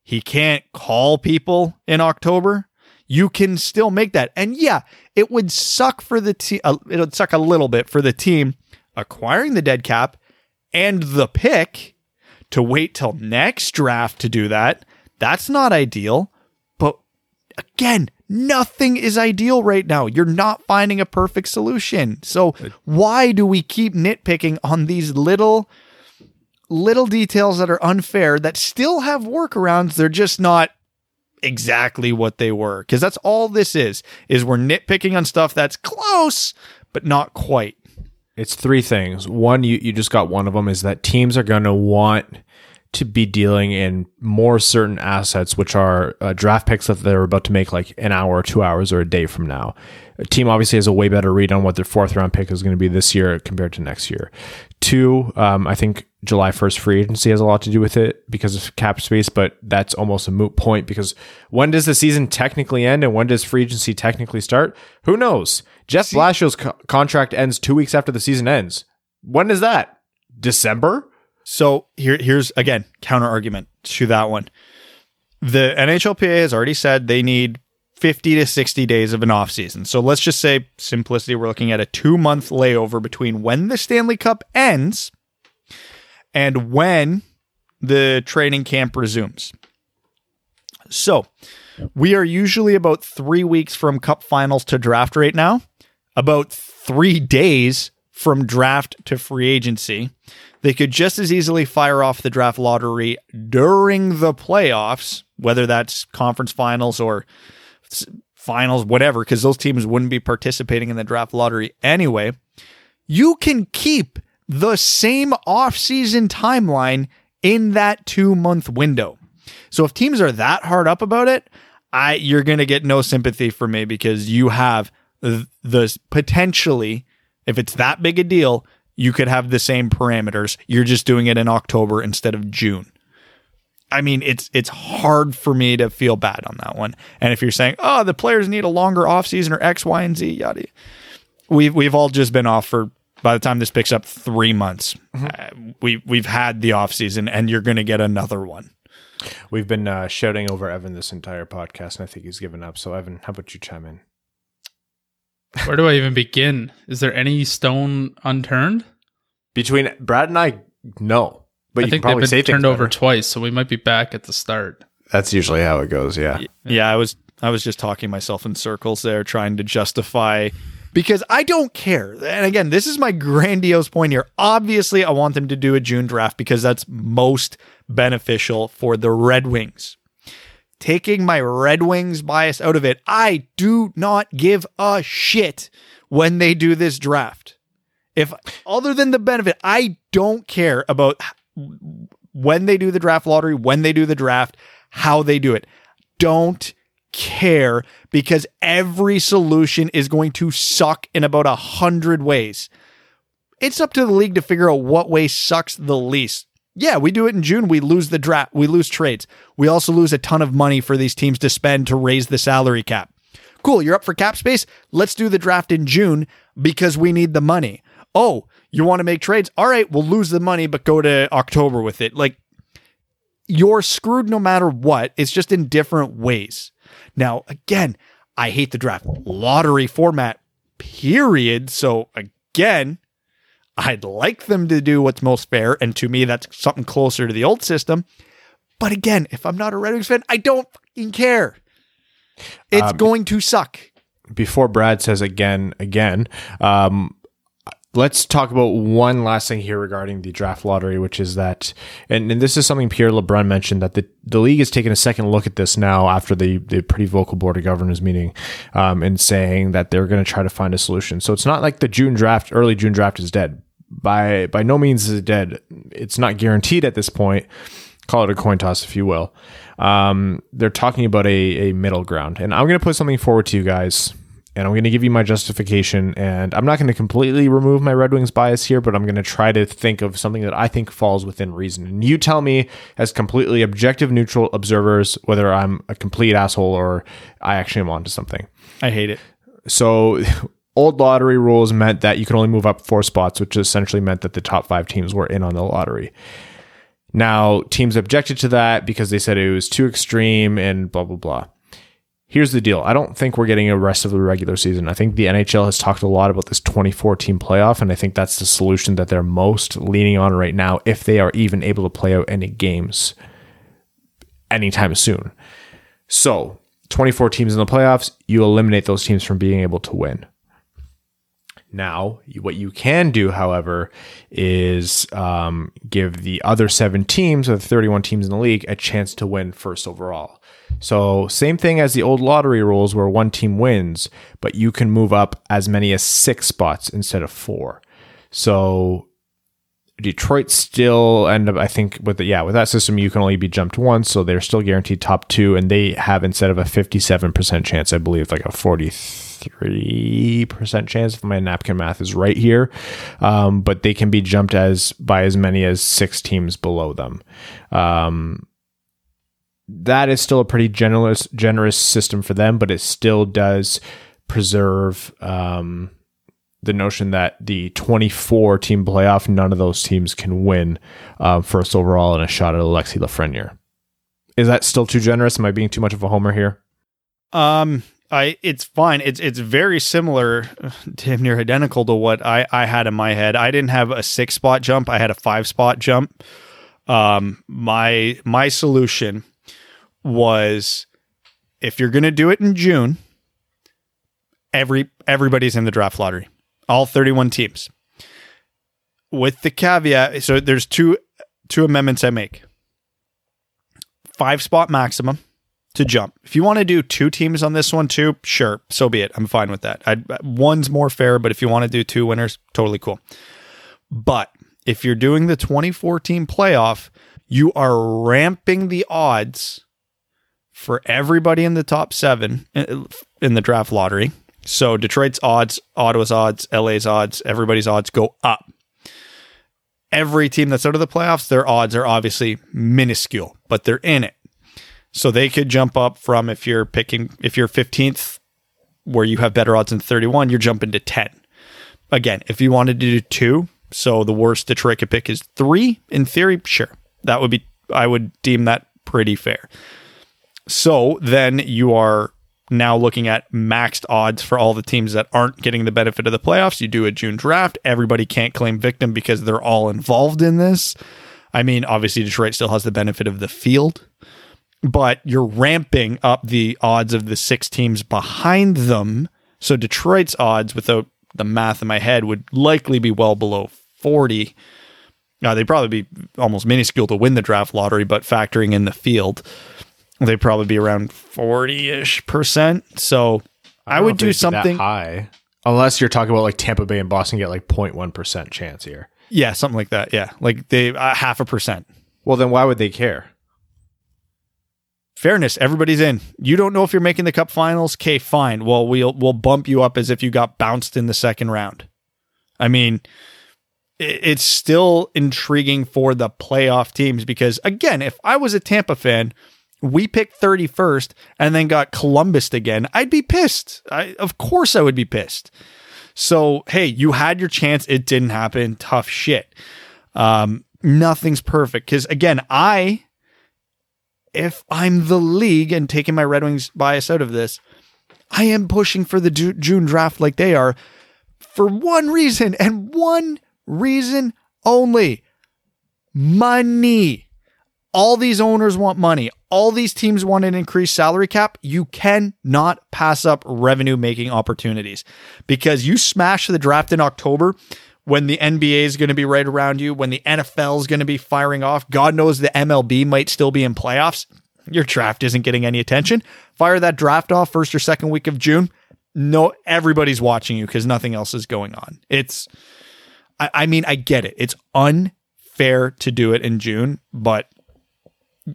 he can't call people in October? You can still make that. And yeah, it would suck for the team. Uh, it would suck a little bit for the team acquiring the dead cap and the pick to wait till next draft to do that. That's not ideal. But again, Nothing is ideal right now. You're not finding a perfect solution. So why do we keep nitpicking on these little little details that are unfair that still have workarounds? They're just not exactly what they were. Cuz that's all this is. Is we're nitpicking on stuff that's close but not quite. It's three things. One, you, you just got one of them is that teams are going to want to be dealing in more certain assets, which are uh, draft picks that they're about to make like an hour or two hours or a day from now. A team obviously has a way better read on what their fourth round pick is going to be this year compared to next year. Two, um, I think July 1st free agency has a lot to do with it because of cap space, but that's almost a moot point because when does the season technically end and when does free agency technically start? Who knows? Jeff See, co- contract ends two weeks after the season ends. When is that? December? So here, here's again counter argument to that one. The NHLPA has already said they need 50 to 60 days of an off season. So let's just say simplicity, we're looking at a two month layover between when the Stanley Cup ends and when the training camp resumes. So we are usually about three weeks from cup finals to draft right now, about three days from draft to free agency. They could just as easily fire off the draft lottery during the playoffs, whether that's conference finals or finals, whatever, because those teams wouldn't be participating in the draft lottery anyway. You can keep the same offseason timeline in that two month window. So if teams are that hard up about it, I you're going to get no sympathy from me because you have th- the potentially if it's that big a deal, you could have the same parameters. You're just doing it in October instead of June. I mean, it's it's hard for me to feel bad on that one. And if you're saying, "Oh, the players need a longer offseason or X, Y, and Z," yada, we've we've all just been off for by the time this picks up three months. Uh, we we've had the offseason, and you're going to get another one. We've been uh, shouting over Evan this entire podcast, and I think he's given up. So, Evan, how about you chime in? Where do I even begin? Is there any stone unturned? Between Brad and I, no. But I you think can they've probably been say turned over better. twice, so we might be back at the start. That's usually how it goes. Yeah. Yeah, I was I was just talking myself in circles there, trying to justify because I don't care. And again, this is my grandiose point here. Obviously, I want them to do a June draft because that's most beneficial for the Red Wings. Taking my Red Wings bias out of it, I do not give a shit when they do this draft. If other than the benefit, I don't care about when they do the draft lottery, when they do the draft, how they do it. Don't care because every solution is going to suck in about a hundred ways. It's up to the league to figure out what way sucks the least. Yeah, we do it in June. We lose the draft. We lose trades. We also lose a ton of money for these teams to spend to raise the salary cap. Cool, you're up for cap space. Let's do the draft in June because we need the money. Oh, you want to make trades? All right, we'll lose the money, but go to October with it. Like, you're screwed no matter what. It's just in different ways. Now, again, I hate the draft lottery format, period. So, again, I'd like them to do what's most fair. And to me, that's something closer to the old system. But again, if I'm not a Red Wings fan, I don't fucking care. It's Um, going to suck. before Brad says again, again, um, let's talk about one last thing here regarding the draft lottery, which is that, and, and this is something Pierre LeBrun mentioned that the, the league is taking a second look at this now after the, the pretty vocal board of governors meeting, um, and saying that they're going to try to find a solution. So it's not like the June draft, early June draft is dead. By, by no means is it dead. It's not guaranteed at this point. Call it a coin toss, if you will. Um, they're talking about a, a middle ground. And I'm going to put something forward to you guys and I'm going to give you my justification. And I'm not going to completely remove my Red Wings bias here, but I'm going to try to think of something that I think falls within reason. And you tell me, as completely objective, neutral observers, whether I'm a complete asshole or I actually am onto something. I hate it. So, *laughs* old lottery rules meant that you could only move up four spots, which essentially meant that the top five teams were in on the lottery. Now, teams objected to that because they said it was too extreme and blah, blah, blah. Here's the deal. I don't think we're getting a rest of the regular season. I think the NHL has talked a lot about this 24 team playoff, and I think that's the solution that they're most leaning on right now if they are even able to play out any games anytime soon. So, 24 teams in the playoffs, you eliminate those teams from being able to win. Now, what you can do, however, is um, give the other seven teams, or the 31 teams in the league, a chance to win first overall. So, same thing as the old lottery rules where one team wins, but you can move up as many as six spots instead of four. So, Detroit still end up, I think, with the, yeah, with that system, you can only be jumped once, so they're still guaranteed top two, and they have instead of a 57% chance, I believe, like a 43% chance if my napkin math is right here. Um, but they can be jumped as by as many as six teams below them. Um, that is still a pretty generous generous system for them, but it still does preserve um, the notion that the 24 team playoff, none of those teams can win uh, first overall and a shot at Alexi Lafreniere. Is that still too generous? Am I being too much of a homer here? Um, I it's fine. It's it's very similar, damn near identical to what I I had in my head. I didn't have a six spot jump. I had a five spot jump. Um, my my solution was if you're going to do it in June, every everybody's in the draft lottery. All 31 teams. With the caveat, so there's two two amendments I make. Five spot maximum to jump. If you want to do two teams on this one too, sure, so be it. I'm fine with that. I'd, one's more fair, but if you want to do two winners, totally cool. But if you're doing the 2014 playoff, you are ramping the odds for everybody in the top seven uh, in the draft lottery. So Detroit's odds, Ottawa's odds, LA's odds, everybody's odds go up. Every team that's out of the playoffs, their odds are obviously minuscule, but they're in it. So they could jump up from if you're picking if you're 15th where you have better odds than 31, you're jumping to 10. Again, if you wanted to do two, so the worst Detroit could pick is 3 in theory, sure. That would be I would deem that pretty fair. So then you are now looking at maxed odds for all the teams that aren't getting the benefit of the playoffs. You do a June draft. Everybody can't claim victim because they're all involved in this. I mean, obviously, Detroit still has the benefit of the field, but you're ramping up the odds of the six teams behind them. So Detroit's odds, without the math in my head, would likely be well below 40. Now, they'd probably be almost minuscule to win the draft lottery, but factoring in the field, they'd probably be around 40 ish percent. So I, don't would do they'd be that something. high, unless you're talking about like Tampa Bay and Boston get like 0.1 percent chance here. Yeah, something like that. Yeah. Like they, uh, half a percent. Well, then why would they care? fairness, everybody's in. You don't know if you're making the cup finals. Okay, fine. Well, we'll we'll bump you up as if you got bounced in the second round. I mean, it's still intriguing for the playoff teams because again, if I was a Tampa fan, we picked 31st and then got Columbus again, I'd be pissed. I of course I would be pissed. So, hey, you had your chance, it didn't happen. Tough shit. Um, nothing's perfect cuz again, I if I'm the league and taking my Red Wings bias out of this, I am pushing for the Ju- June draft like they are for one reason and one reason only money. All these owners want money. All these teams want an increased salary cap. You cannot pass up revenue making opportunities because you smash the draft in October when the NBA is going to be right around you, when the NFL is going to be firing off. God knows the MLB might still be in playoffs. Your draft isn't getting any attention. Fire that draft off first or second week of June. No, everybody's watching you because nothing else is going on. It's, I, I mean, I get it. It's unfair to do it in June, but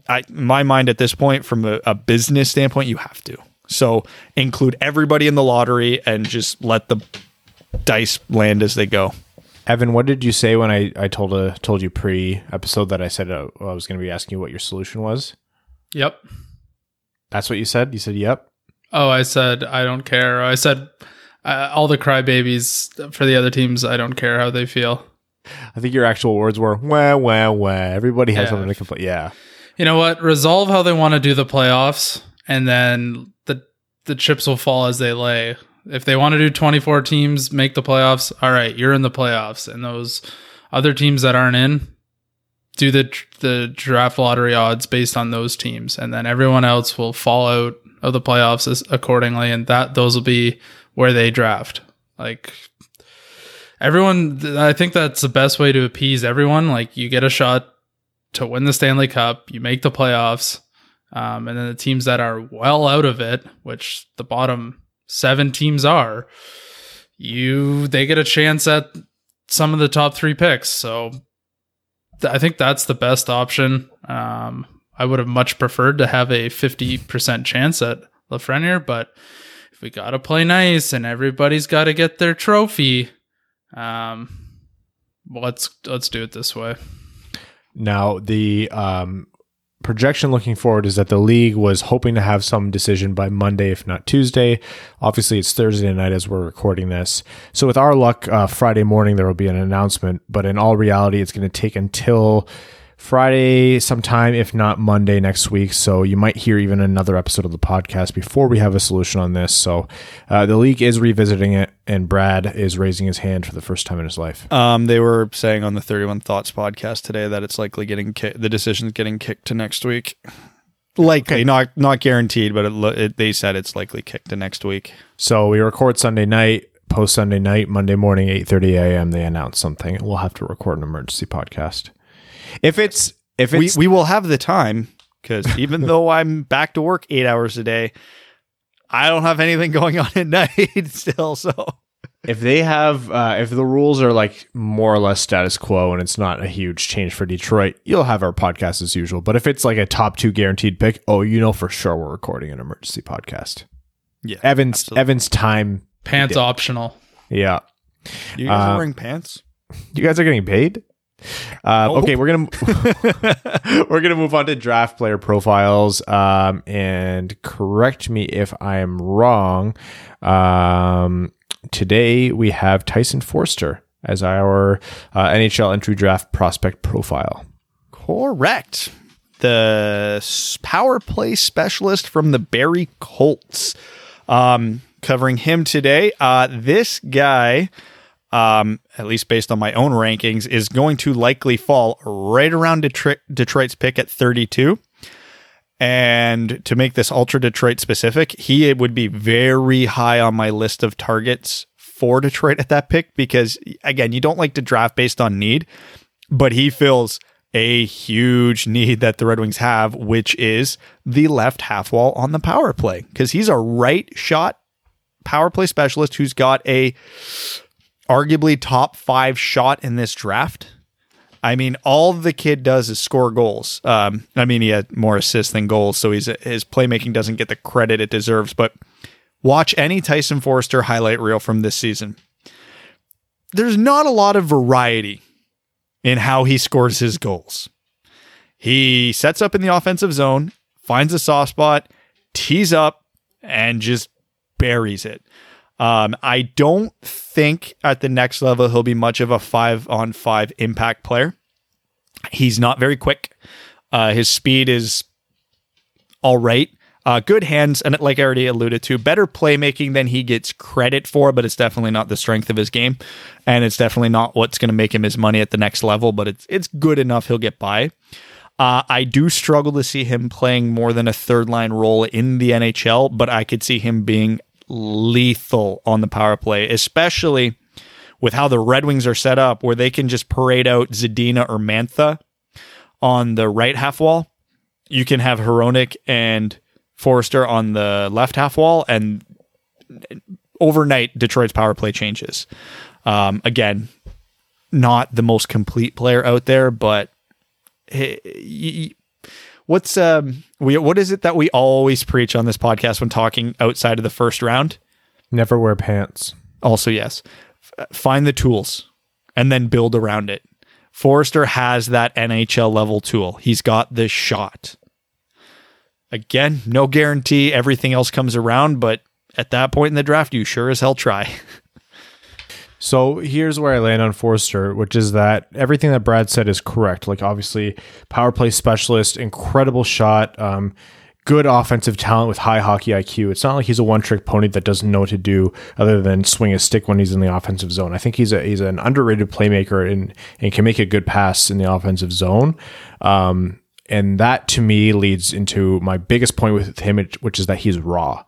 I, my mind at this point, from a, a business standpoint, you have to. So include everybody in the lottery and just let the dice land as they go. Evan, what did you say when I, I told a, told you pre episode that I said uh, I was going to be asking you what your solution was? Yep. That's what you said. You said, "Yep." Oh, I said I don't care. I said uh, all the crybabies for the other teams. I don't care how they feel. I think your actual words were, "Wah wah wah." Everybody has Yeah. something to complain. Yeah, You know what? Resolve how they want to do the playoffs, and then the the chips will fall as they lay. If they want to do 24 teams, make the playoffs. All right, you're in the playoffs, and those other teams that aren't in, do the the draft lottery odds based on those teams, and then everyone else will fall out of the playoffs accordingly, and that those will be where they draft. Like everyone, I think that's the best way to appease everyone. Like you get a shot to win the Stanley Cup, you make the playoffs, um, and then the teams that are well out of it, which the bottom seven teams are, you they get a chance at some of the top three picks. So th- I think that's the best option. Um, I would have much preferred to have a fifty percent chance at Lafreniere, but if we gotta play nice and everybody's got to get their trophy, um, let's let's do it this way. Now, the um, projection looking forward is that the league was hoping to have some decision by Monday, if not Tuesday. Obviously, it's Thursday night as we're recording this. So, with our luck, uh, Friday morning there will be an announcement, but in all reality, it's going to take until Friday sometime, if not Monday next week. So you might hear even another episode of the podcast before we have a solution on this. So uh, the league is revisiting it, and Brad is raising his hand for the first time in his life. Um, they were saying on the 31 Thoughts podcast today that it's likely getting ki- the decision's getting kicked to next week. Likely, not not guaranteed, but it, it, they said it's likely kicked to next week. So we record Sunday night, post Sunday night, Monday morning, eight thirty a.m. They announce something. We'll have to record an emergency podcast. If it's if We it's we will have the time because *laughs* even though I'm back to work eight hours a day, I don't have anything going on at *laughs* night still. So if they have uh, if the rules are like more or less status quo and it's not a huge change for Detroit, you'll have our podcast as usual. But if it's like a top two guaranteed pick, oh, you know for sure we're recording an emergency podcast. yeah, Evans absolutely. Evans time, Pants optional. yeah. you guys uh, are wearing pants. You guys are getting paid. Uh, Nope. Okay, we're gonna *laughs* we're gonna move on to draft player profiles. Um, and correct me if I am wrong. Um, today we have Tyson Foerster as our uh, NHL entry draft prospect profile. Correct. The power play specialist from the Barrie Colts. Um, covering him today. Uh, this guy, um, at least based on my own rankings, is going to likely fall right around Detroit, Detroit's pick at 32. And to make this ultra Detroit specific, he would be very high on my list of targets for Detroit at that pick because, again, you don't like to draft based on need, but he fills a huge need that the Red Wings have, which is the left half wall on the power play because he's a right shot power play specialist who's got a arguably top five shot in this draft. I mean, all the kid does is score goals. Um, I mean, he had more assists than goals, so he's his playmaking doesn't get the credit it deserves. But watch any Tyson Foerster highlight reel from this season. There's not a lot of variety in how he scores his goals. He sets up in the offensive zone, finds a soft spot, tees up, and just buries it. Um, I don't think at the next level he'll be much of a five on five impact player. He's not very quick. Uh, his speed is all right. Uh, good hands, and like I already alluded to, better playmaking than he gets credit for, but it's definitely not the strength of his game, and it's definitely not what's going to make him his money at the next level. But it's it's good enough he'll get by. Uh, I do struggle to see him playing more than a third line role in the NHL, but I could see him being lethal on the power play, especially with how the Red Wings are set up, where they can just parade out Zadina or Mantha on the right half wall. You can have Hronek and Foerster on the left half wall, and overnight Detroit's power play changes. Um, again, not the most complete player out there, but he- he- what's um we what is it that we always preach on this podcast when talking outside of the first round? Never wear pants. Also, yes, F- find the tools and then build around it. Foerster has that NHL level tool. He's got the shot. Again, no guarantee everything else comes around, but at that point in the draft, you sure as hell try. *laughs* So here's where I land on Foerster, which is that everything that Brad said is correct. Like obviously, power play specialist, incredible shot, um, good offensive talent with high hockey IQ. It's not like he's a one trick pony that doesn't know what to do other than swing a stick when he's in the offensive zone. I think he's a he's an underrated playmaker and and can make a good pass in the offensive zone. Um, and that to me leads into my biggest point with him, which is that he's raw.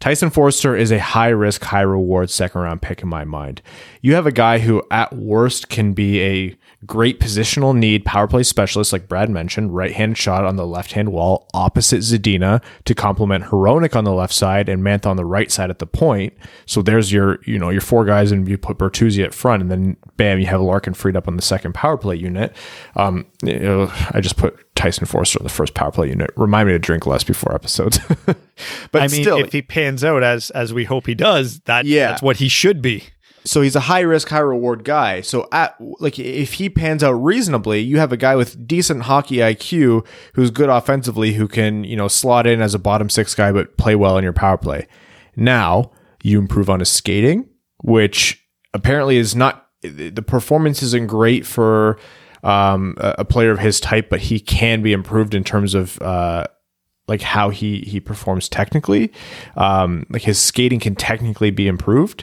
Tyson Foerster is a high risk, high reward second round pick in my mind. You have a guy who, at worst, can be a great positional need power play specialist, like Brad mentioned, right hand shot on the left hand wall opposite Zadina to complement Hronek on the left side and Mantha on the right side at the point. So there's your, you know, your four guys, and you put Bertuzzi at front, and then bam, you have Larkin freed up on the second power play unit. Um, you know, I just put Tyson Foerster on the first power play unit. Remind me to drink less before episodes. *laughs* but I mean, still, if he pans out as as we hope he does, that Yeah. that's what he should be. so he's a high risk, high reward guy. So at like if he pans out reasonably, you have a guy with decent hockey IQ who's good offensively, who can you know slot in as a bottom six guy but play well in your power play. Now you improve on his skating, which apparently is not the performance isn't great for um, a player of his type, but he can be improved in terms of. Uh, like how he he performs technically, um, like his skating can technically be improved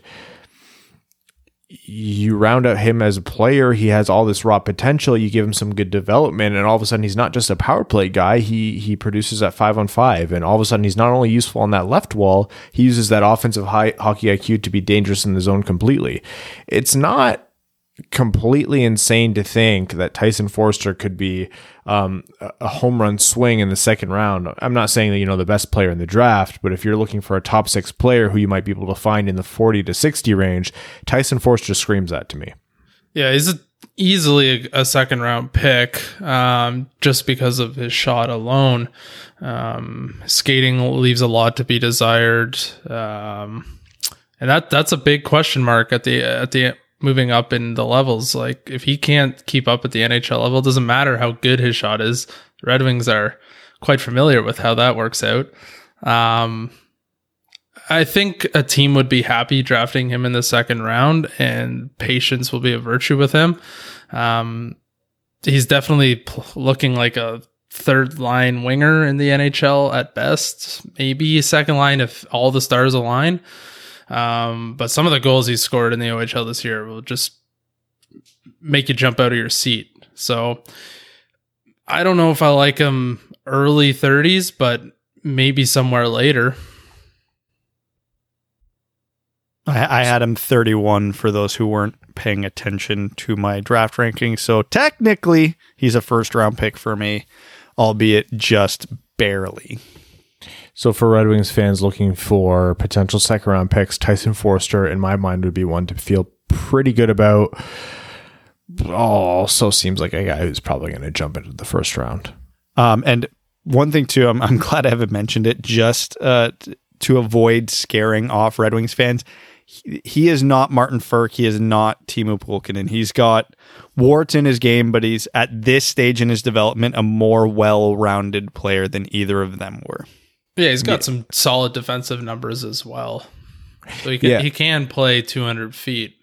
you round out him as a player. He has all this raw potential. You give him some good development, and all of a sudden he's not just a power play guy. He he produces at five on five, and all of a sudden he's not only useful on that left wall. He uses that offensive high hockey IQ to be dangerous in the zone completely. It's not completely insane to think that Tyson Foerster could be um, a home run swing in the second round. I'm not saying that you know the best player in the draft, but if you're looking for a top six player who you might be able to find in the 40 to 60 range, Tyson Foerster screams that to me. Yeah, he's a, easily a, a, second round pick um, just because of his shot alone. Um, skating leaves a lot to be desired. Um, and that that's a big question mark at the at the moving up in the levels. Like if he can't keep up at the NHL level, doesn't matter how good his shot is. The Red Wings are quite familiar with how that works out. Um, I think a team would be happy drafting him in the second round, and patience will be a virtue with him. Um, he's definitely looking like a third line winger in the NHL at best, maybe second line if all the stars align. Um, but some of the goals he scored in the OHL this year will just make you jump out of your seat. So I don't know if I like him early 30s, but maybe somewhere later. I, I, had him 31 for those who weren't paying attention to my draft ranking. So technically, he's a first round pick for me, albeit just barely. So for Red Wings fans looking for potential second round picks, Tyson Foerster, in my mind, would be one to feel pretty good about. Also seems like a guy who's probably going to jump into the first round. Um, and one thing too, I'm, I'm *laughs* glad I haven't mentioned it just uh, t- to avoid scaring off Red Wings fans. He, he is not Martin Frk. He is not Teemu Pulkkinen. He's got warts in his game, but he's at this stage in his development a more well-rounded player than either of them were. Yeah, he's got yeah. some solid defensive numbers as well. So he can yeah. he can play 200 feet.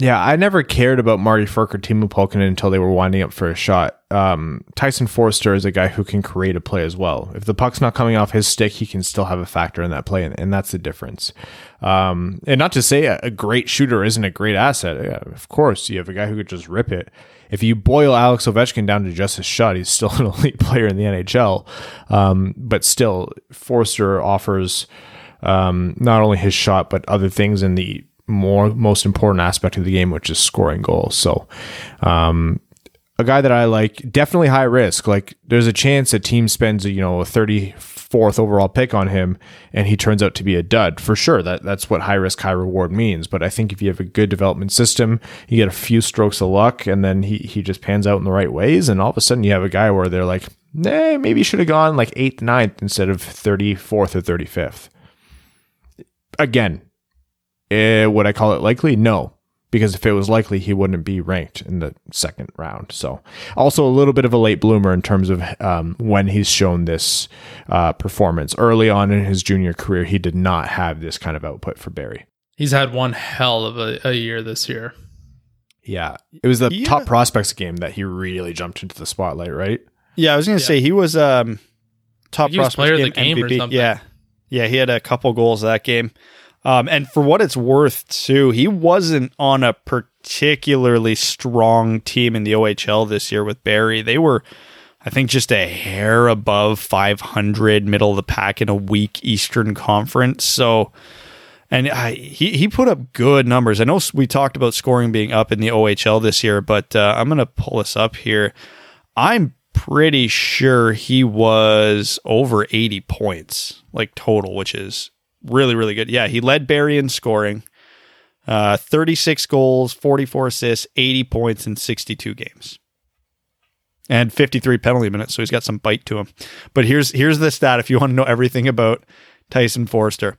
Yeah, I never cared about Marty Frk or Teemu Pulkkinen until they were winding up for a shot. Um, Tyson Foerster is a guy who can create a play as well. If the puck's not coming off his stick, he can still have a factor in that play, and, and that's the difference. Um, and not to say a, a, great shooter isn't a great asset. Yeah, of course, you have a guy who could just rip it if you boil Alex Ovechkin down to just his shot, he's still *laughs* an elite player in the NHL. Um, but still, Foerster offers um, not only his shot, but other things in the more most important aspect of the game, which is scoring goals. So, um, a guy that I like, definitely high risk. Like, there's a chance a team spends, you know, a 30 fourth overall pick on him and he turns out to be a dud. For sure that that's what high risk high reward means. But i think if you have a good development system you get a few strokes of luck and then he he just pans out in the right ways and all of a sudden you have a guy where they're like eh, maybe should have gone like 8th 9th instead of 34th or 35th again eh, would i call it likely? No because if it was likely, he wouldn't be ranked in the second round. So, also a little bit of a late bloomer in terms of um, when he's shown this uh, performance. Early on in his junior career, he did not have this kind of output for Barrie. He's had one hell of a, a year this year. Yeah, it was the yeah. top prospects game that he really jumped into the spotlight, right? Yeah, I was going to yeah. say he was um, top prospects player game, of the game MVP. or something. Yeah, yeah, he had a couple goals that game. Um, and for what it's worth, too, he wasn't on a particularly strong team in the OHL this year with Barrie. They were, I think, just a hair above 500, middle of the pack in a weak Eastern Conference. So, and I, he he put up good numbers. I know we talked about scoring being up in the OHL this year, but uh, I'm gonna pull this up here. I'm pretty sure he was over 80 points, like total, which is really, really good. Yeah, he led Barrie in scoring. Uh, 36 goals, 44 assists, 80 points in 62 games. And 53 penalty minutes, so he's got some bite to him. But here's here's the stat if you want to know everything about Tyson Foerster.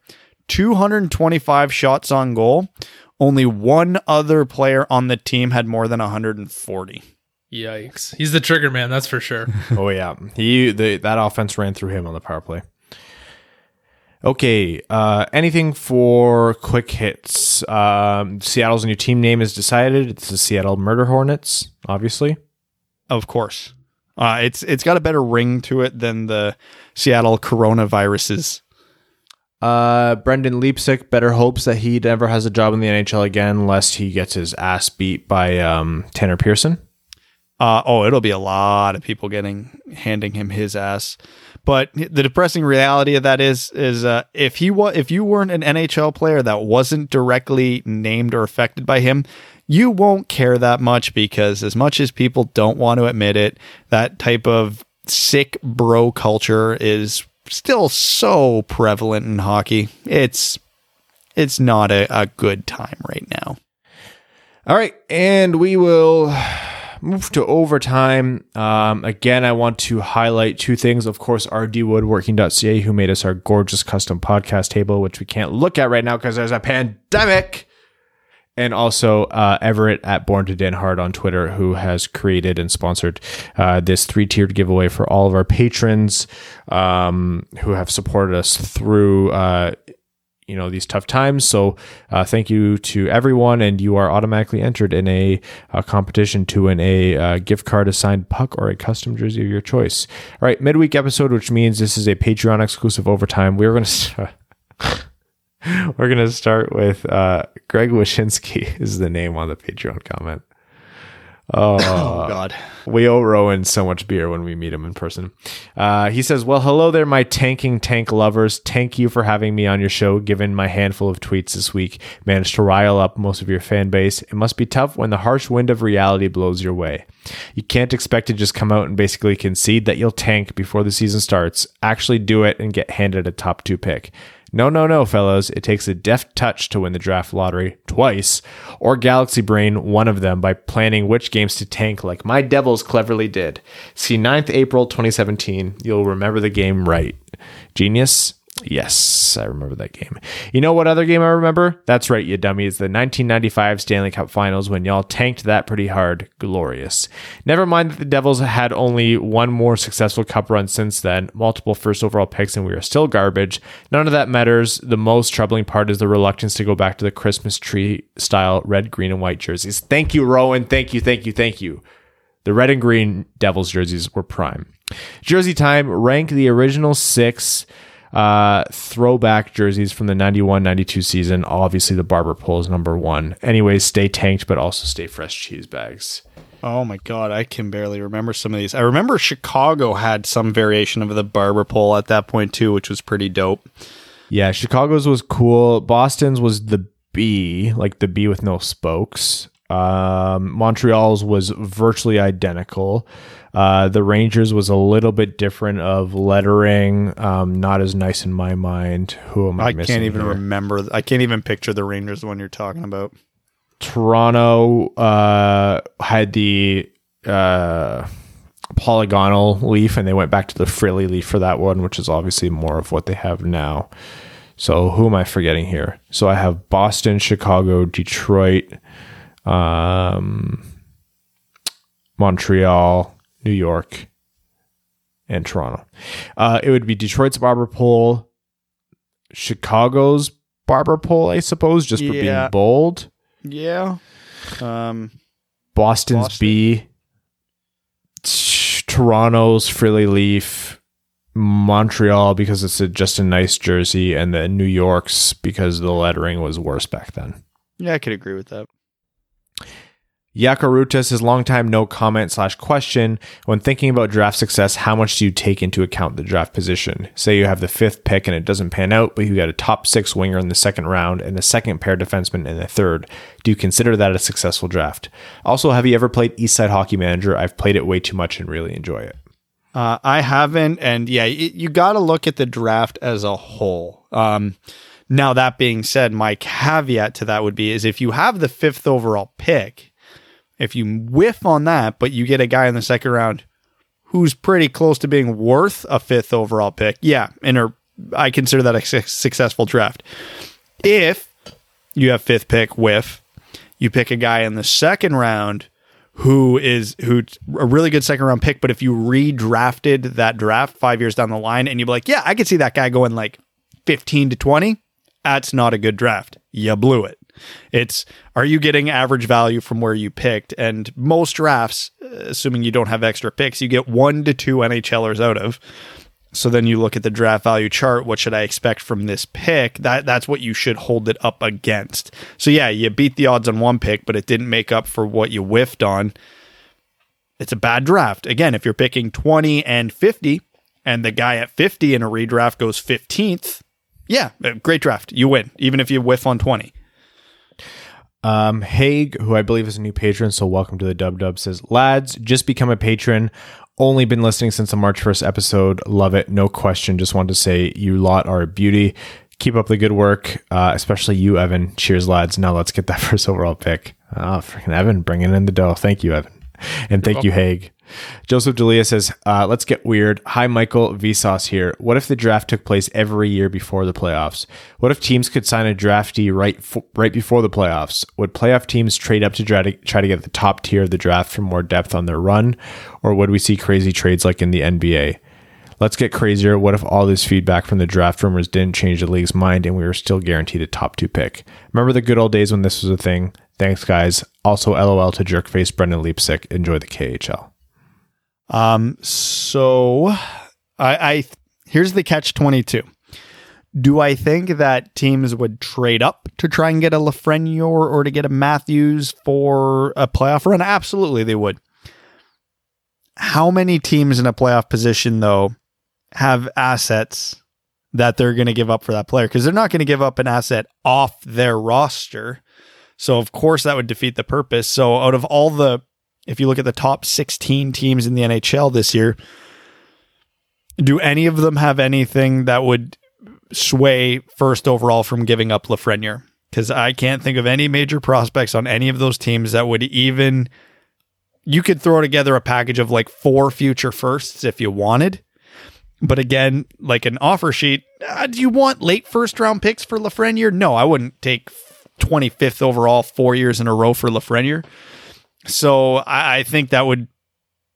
225 shots on goal. Only one other player on the team had more than 140. Yikes. He's the trigger man, that's for sure. *laughs* oh yeah. He the that offense ran through him on the power play. Okay, uh, anything for quick hits? Um, Seattle's new team name is decided. It's the Seattle Murder Hornets, obviously. Of course, uh, it's it's got a better ring to it than the Seattle coronaviruses. Uh, Brendan Leipsic better hopes that he never has a job in the NHL again, lest he gets his ass beat by um, Tanner Pearson. Uh, oh, it'll be a lot of people getting handing him his ass. But the depressing reality of that is, is uh, if he was, if you weren't an NHL player that wasn't directly named or affected by him, you won't care that much because as much as people don't want to admit it, that type of sick bro culture is still so prevalent in hockey. It's it's not a, a good time right now. All right, and we will move to overtime. Um, again, I want to highlight two things. Of course, rdwoodworking.ca, who made us our gorgeous custom podcast table, which we can't look at right now because there's a pandemic. And also uh, Everett at Born to Dan Hard on Twitter, who has created and sponsored uh, this three tiered giveaway for all of our patrons um, who have supported us through uh, you know these tough times. So uh, thank you to everyone, and you are automatically entered in a, a competition to win a uh, gift card, a signed puck, or a custom jersey of your choice. All right, midweek episode, which means this is a Patreon exclusive overtime. We're going *laughs* to. We're gonna start with uh, Greg Wyshynski *laughs* is the name on the Patreon comment. Oh, Oh God. we owe Rowan so much beer when we meet him in person. Uh, he says, Well, hello there, my tanking tank lovers. Thank you for having me on your show. Given my handful of tweets this week, managed to rile up most of your fan base. It must be tough when the harsh wind of reality blows your way. You can't expect to just come out and basically concede that you'll tank before the season starts. Actually, do it and get handed a top two pick. No, no, no, fellows. It takes a deft touch to win the draft lottery twice, or Galaxy Brain one of them by planning which games to tank like my Devils cleverly did. See 9th April 2017. You'll remember the game right. Genius? Yes, I remember that game. You know what other game I remember? That's right, you dummies. The 1995 Stanley Cup Finals when y'all tanked that pretty hard. Glorious. Never mind that the Devils had only one more successful cup run since then, multiple first overall picks, and we are still garbage. None of that matters. The most troubling part is the reluctance to go back to the Christmas tree style red, green, and white jerseys. Thank you, Rowan. Thank you, thank you, thank you. The red and green Devils jerseys were prime. Jersey time, rank the original six uh, throwback jerseys from the 91 92 season. Obviously, the barber pole is number one. Anyways, stay tanked, but also stay fresh cheese bags. Oh my god, I can barely remember some of these. I remember Chicago had some variation of the barber pole at that point too, which was pretty dope. Yeah, Chicago's was cool. Boston's was the B, like the B with no spokes. Um, Montreal's was virtually identical. Uh, the Rangers was a little bit different of lettering, um, not as nice in my mind. Who am I, I can't even here? remember. I can't even picture the Rangers the one you're talking about. Toronto uh, had the uh, polygonal leaf, and they went back to the frilly leaf for that one, which is obviously more of what they have now. So who am I forgetting here? So I have Boston, Chicago, Detroit, um, Montreal, New York, and Toronto. Uh, it would be Detroit's barber pole, Chicago's barber pole, I suppose, just for Yeah. being bold. Yeah. Um. Boston's Boston. B, T- Toronto's frilly leaf, Montreal because it's a, just a nice jersey, and then New York's because the lettering was worse back then. Yeah, I could agree with that. Yakarutas, his longtime no comment slash question. When thinking about draft success, how much do you take into account the draft position? Say you have the fifth pick and it doesn't pan out, but you got a top six winger in the second round and a second pair defenseman in the third. Do you consider that a successful draft? Also, have you ever played Eastside Hockey Manager? I've played it way too much and really enjoy it. Uh, I haven't, and yeah, y- you got to look at the draft as a whole. Um, now that being said, my caveat to that would be is if you have the fifth overall pick, if you whiff on that, but you get a guy in the second round who's pretty close to being worth a fifth overall pick, yeah, and or I consider that a su- successful draft. If you have fifth pick whiff, you pick a guy in the second round who is who a really good second round pick, but if you redrafted that draft five years down the line and you'd be like, yeah, I could see that guy going like 15 to 20, that's not a good draft. You blew it. It's are you getting average value from where you picked? And most drafts, assuming you don't have extra picks, you get one to two NHLers out of. So then you look at the draft value chart. What should I expect from this pick? That that's what you should hold it up against. So yeah, you beat the odds on one pick, but it didn't make up for what you whiffed on. It's a bad draft. Again, if you're picking 20 and 50 and the guy at 50 in a redraft goes 15th, yeah, great draft. You win, even if you whiff on 20. Um, Haig, who I believe is a new patron, so welcome to the Dub Dub, says, Lads, just become a patron. Only been listening since the March 1st episode. Love it. No question. Just wanted to say you lot are a beauty. Keep up the good work, uh, especially you, Evan. Cheers, lads. Now let's get that *laughs* first overall pick. Oh, freaking Evan, bringing in the dough. Thank you, Evan. And thank you, Haig. Joseph Delia says, uh, let's get weird. Hi, Michael Vsauce here. What if the draft took place every year before the playoffs? What if teams could sign a draftee right f- right before the playoffs? Would playoff teams trade up to try, to try to get the top tier of the draft for more depth on their run? Or would we see crazy trades like in the NBA? Let's get crazier. What if all this feedback from the draft rumors didn't change the league's mind and we were still guaranteed a top two pick? Remember the good old days when this was a thing? Thanks, guys. Also, LOL to jerkface Brendan Leipsic. Enjoy the KHL. Um, so I, I here's the catch twenty two. Do I think that teams would trade up to try and get a Lafreniere or to get a Matthews for a playoff run? Absolutely, they would. How many teams in a playoff position though have assets that they're going to give up for that player? Because they're not going to give up an asset off their roster. So of course that would defeat the purpose. So out of all the if you look at the top 16 teams in the NHL this year, do any of them have anything that would sway first overall from giving up Lafreniere? Because I can't think of any major prospects on any of those teams that would even. You could throw together a package of like four future firsts if you wanted. But again, like an offer sheet, uh, do you want late first round picks for Lafreniere? No, I wouldn't take 25th overall four years in a row for Lafreniere. So I, I think that would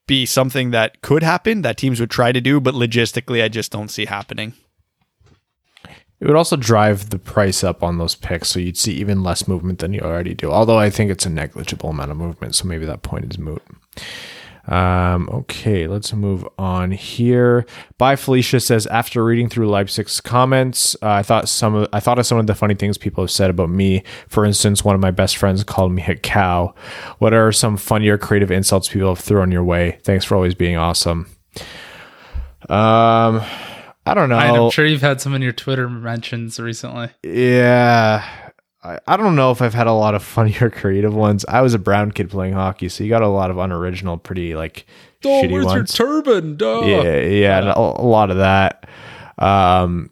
be something that could happen that teams would try to do, but logistically, I just don't see happening. It would also drive the price up on those picks, so you'd see even less movement than you already do. Although I think it's a negligible amount of movement, so maybe that point is moot. Um, okay, let's move on here. By Felicia says after reading through Leipsic's comments, uh, I thought some of I thought of some of the funny things people have said about me. For instance, one of my best friends called me a cow. What are some funnier creative insults people have thrown your way? Thanks for always being awesome. Um, I don't know. I'm sure you've had some in your Twitter mentions recently. Yeah. I, I don't know if I've had a lot of *laughs* funnier creative ones. I was a brown kid playing hockey, so you got a lot of unoriginal, pretty like oh, shitty where's ones. your turban? Duh. Yeah, yeah, a, a lot of that. Um,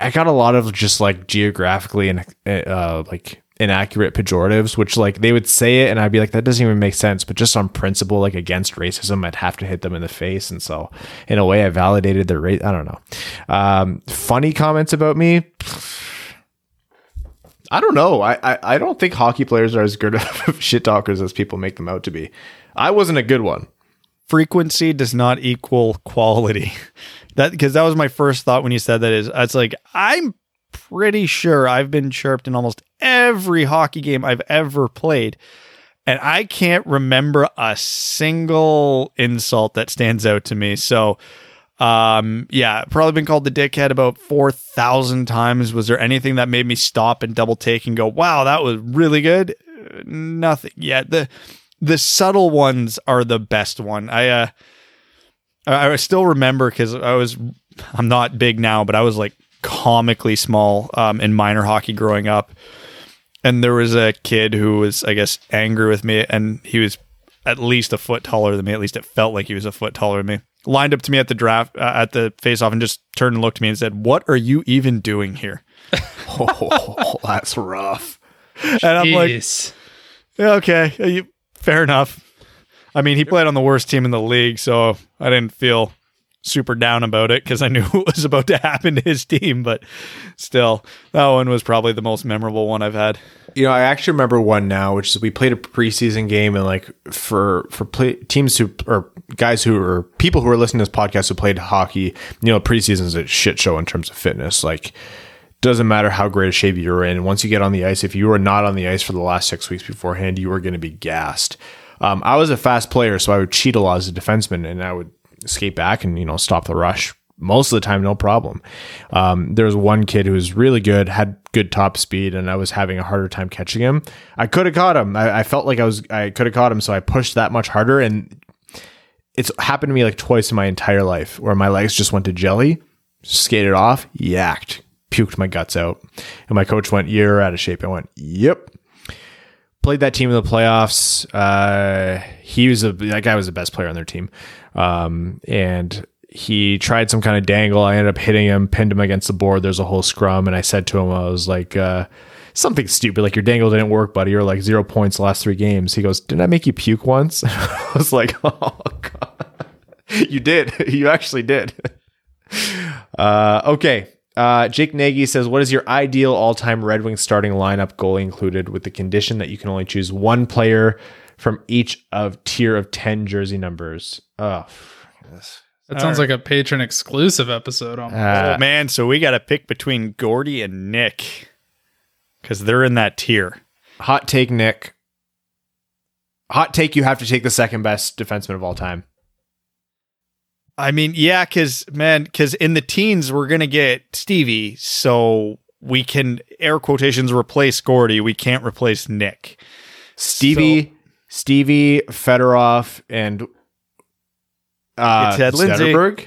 I- got a lot of just like geographically and uh, like inaccurate pejoratives, which like they would say it, and I'd be like, that doesn't even make sense. But just on principle, like against racism, I'd have to hit them in the face, and so in a way, I validated their race. I don't know. Um, funny comments about me. I don't know. I, I, I don't think hockey players are as good of *laughs* shit talkers as people make them out to be. I wasn't a good one. Frequency does not equal quality. *laughs* That because that was my first thought when you said that is it's like I'm pretty sure I've been chirped in almost every hockey game I've ever played. And I can't remember a single insult that stands out to me. So um, yeah, probably been called the dickhead about 4,000 times. Was there anything that made me stop and double take and go, wow, that was really good? Nothing yet. The, the subtle ones are the best one. I, uh, I I still remember because I was, I'm not big now, but I was like comically small um, in minor hockey growing up. And there was a kid who was, I guess, angry with me, and he was at least a foot taller than me. At least it felt like he was a foot taller than me. Lined up to me at the draft, uh, at the face off, and just turned and looked at me and said, What are you even doing here? *laughs* *laughs* Oh, that's rough. And I'm like, Yeah, okay, uh, you, fair enough. I mean, he played on the worst team in the league, so I didn't feel super down about it because I knew *laughs* what was about to happen to his team. But still, that one was probably the most memorable one I've had. You know, I actually remember one now, which is we played a preseason game, and like for for play, teams who or guys who or people who are listening to this podcast who played hockey, you know, preseason is a shit show in terms of fitness. Like, doesn't matter how great a shape you're in. Once you get on the ice, if you were not on the ice for the last six weeks beforehand, you were going to be gassed. Um, I was a fast player, so I would cheat a lot as a defenseman, and I would skate back and you know stop the rush most of the time, no problem. Um, there was one kid who was really good, had good top speed, and I was having a harder time catching him. I could have caught him. I, I felt like I was, I could have caught him, so I pushed that much harder. And it's happened to me like twice in my entire life where my legs just went to jelly, skated off, yacked, puked my guts out. And my coach went, You're out of shape. I went, Yep. Played that team in the playoffs. Uh, he was a, that guy was the best player on their team. Um, and he tried some kind of dangle. I ended up hitting him, pinned him against the board. There's a whole scrum. And I said to him, I was like, uh, something stupid, like your dangle didn't work, buddy. You're like zero points last three games. He goes, Didn't I make you puke once? *laughs* I was like, *laughs* Oh, God. *laughs* You did. You actually did. Uh, okay. Uh, Jake Nagy says, "What is your ideal all-time Red Wings starting lineup, goalie included, with the condition that you can only choose one player from each of tier of ten jersey numbers?" Oh, yes. That sounds like a patron exclusive episode. On Uh, oh man, so we got to pick between Gordy and Nick because they're in that tier. hot take, Nick. Hot take: You have to take the second best defenseman of all time. I mean, yeah, because man, because in the teens we're gonna get Stevie, so we can air quotations replace Gordy. We can't replace Nick. Stevie, Stevie, Fedorov, and uh, Ted Lindsay. Zetterberg?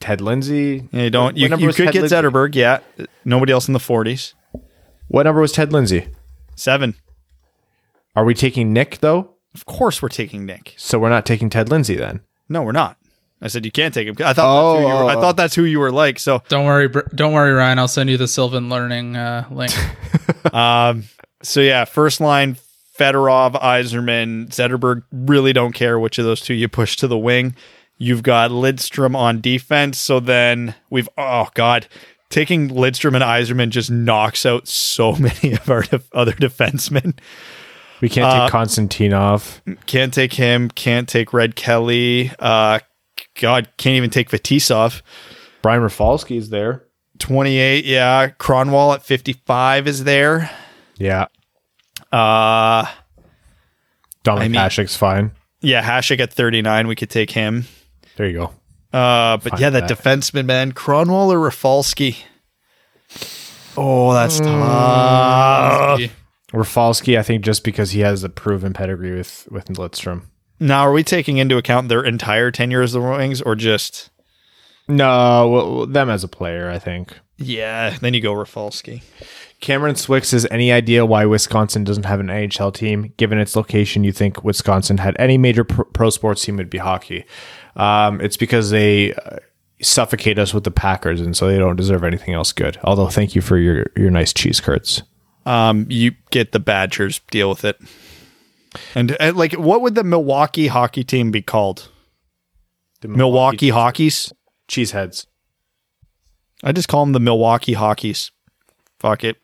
Ted Lindsay. You don't. You, you could Ted get Lindsay? Zetterberg. Yeah, nobody else in the forties. What number was Ted Lindsay? Seven. Are we taking Nick though? Of course, we're taking Nick. So we're not taking Ted Lindsay then. No, we're not. I said you can't take him. I thought Oh, that's who you were, I oh, thought that's who you were like. So, Don't worry, don't worry, Ryan. I'll send you the Sylvan Learning uh, link. *laughs* um, so yeah, first line Fedorov, Yzerman, Zetterberg. Really don't care which of those two you push to the wing. You've got Lidstrom on defense. So then we've oh god, taking Lidstrom and Yzerman just knocks out so *laughs* many of our def- other defensemen. We can't Uh, take Konstantinov. Can't take him. Can't take Red Kelly. Uh, God, can't even take Fetisov. Brian Rafalski is there. 28, yeah. Kronwall at 55 is there. Yeah. Uh Dominic I mean- Hasek's fine. yeah, Hasek at 39, we could take him. There you go. Uh but Fine yeah, that that. defenseman man, Kronwall or Rafalski. Oh, that's Mm. tough. Rafalski, I think just because he has a proven pedigree with with Lidstrom. Now, are we taking into account their entire tenure as the Wings or just No, well, them as a player, I think. yeah, then you go Rafalski. Cameron Swix says, any idea why Wisconsin doesn't have an NHL team? Given its location, you think Wisconsin had any major pro, pro sports team would be hockey. Um, it's because they uh, suffocate us with the Packers, and so they don't deserve anything else good. Although, thank you for your your nice cheese curds. Um, you get the Badgers, deal with it. And, uh, like, what would the Milwaukee hockey team be called? The Milwaukee Hockeys. cheeseheads. I just call them the Milwaukee Hockeys. Fuck it.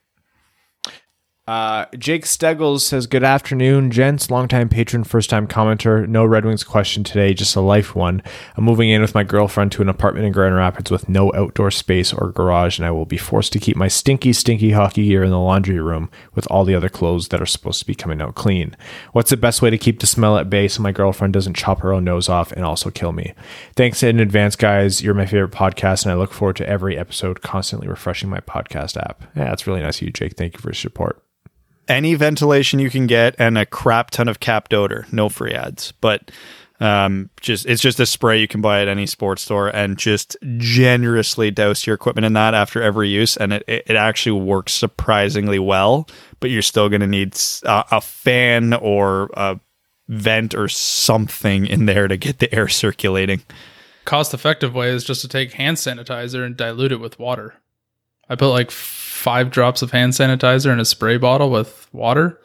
Uh, Jake Steggles says, Good afternoon, gents. Longtime patron, first time commenter. No Red Wings question today, just a life one. I'm moving in with my girlfriend to an apartment in Grand Rapids with no outdoor space or garage, and I will be forced to keep my stinky, stinky hockey gear in the laundry room with all the other clothes that are supposed to be coming out clean. What's the best way to keep the smell at bay so my girlfriend doesn't chop her own nose off and also kill me? Thanks in advance, guys. You're my favorite podcast, and I look forward to every episode, constantly refreshing my podcast app. Yeah, that's really nice of you, Jake. Thank you for your support. Any ventilation you can get and a crap ton of capped odor. No free ads, but um, just it's just a spray you can buy at any sports store and just generously douse your equipment in that after every use, and it it, it actually works surprisingly well. But you're still going to need a fan or a vent or something in there to get the air circulating. Cost effective way is just to take hand sanitizer and dilute it with water. I put like five drops of hand sanitizer in a spray bottle with water.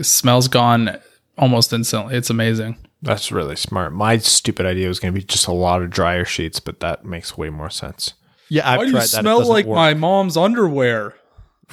Smell's gone almost instantly. It's amazing. That's really smart. My stupid idea was going to be just a lot of dryer sheets, but that makes way more sense. Yeah, I've Why do you that. Smell like work. my mom's underwear? *laughs*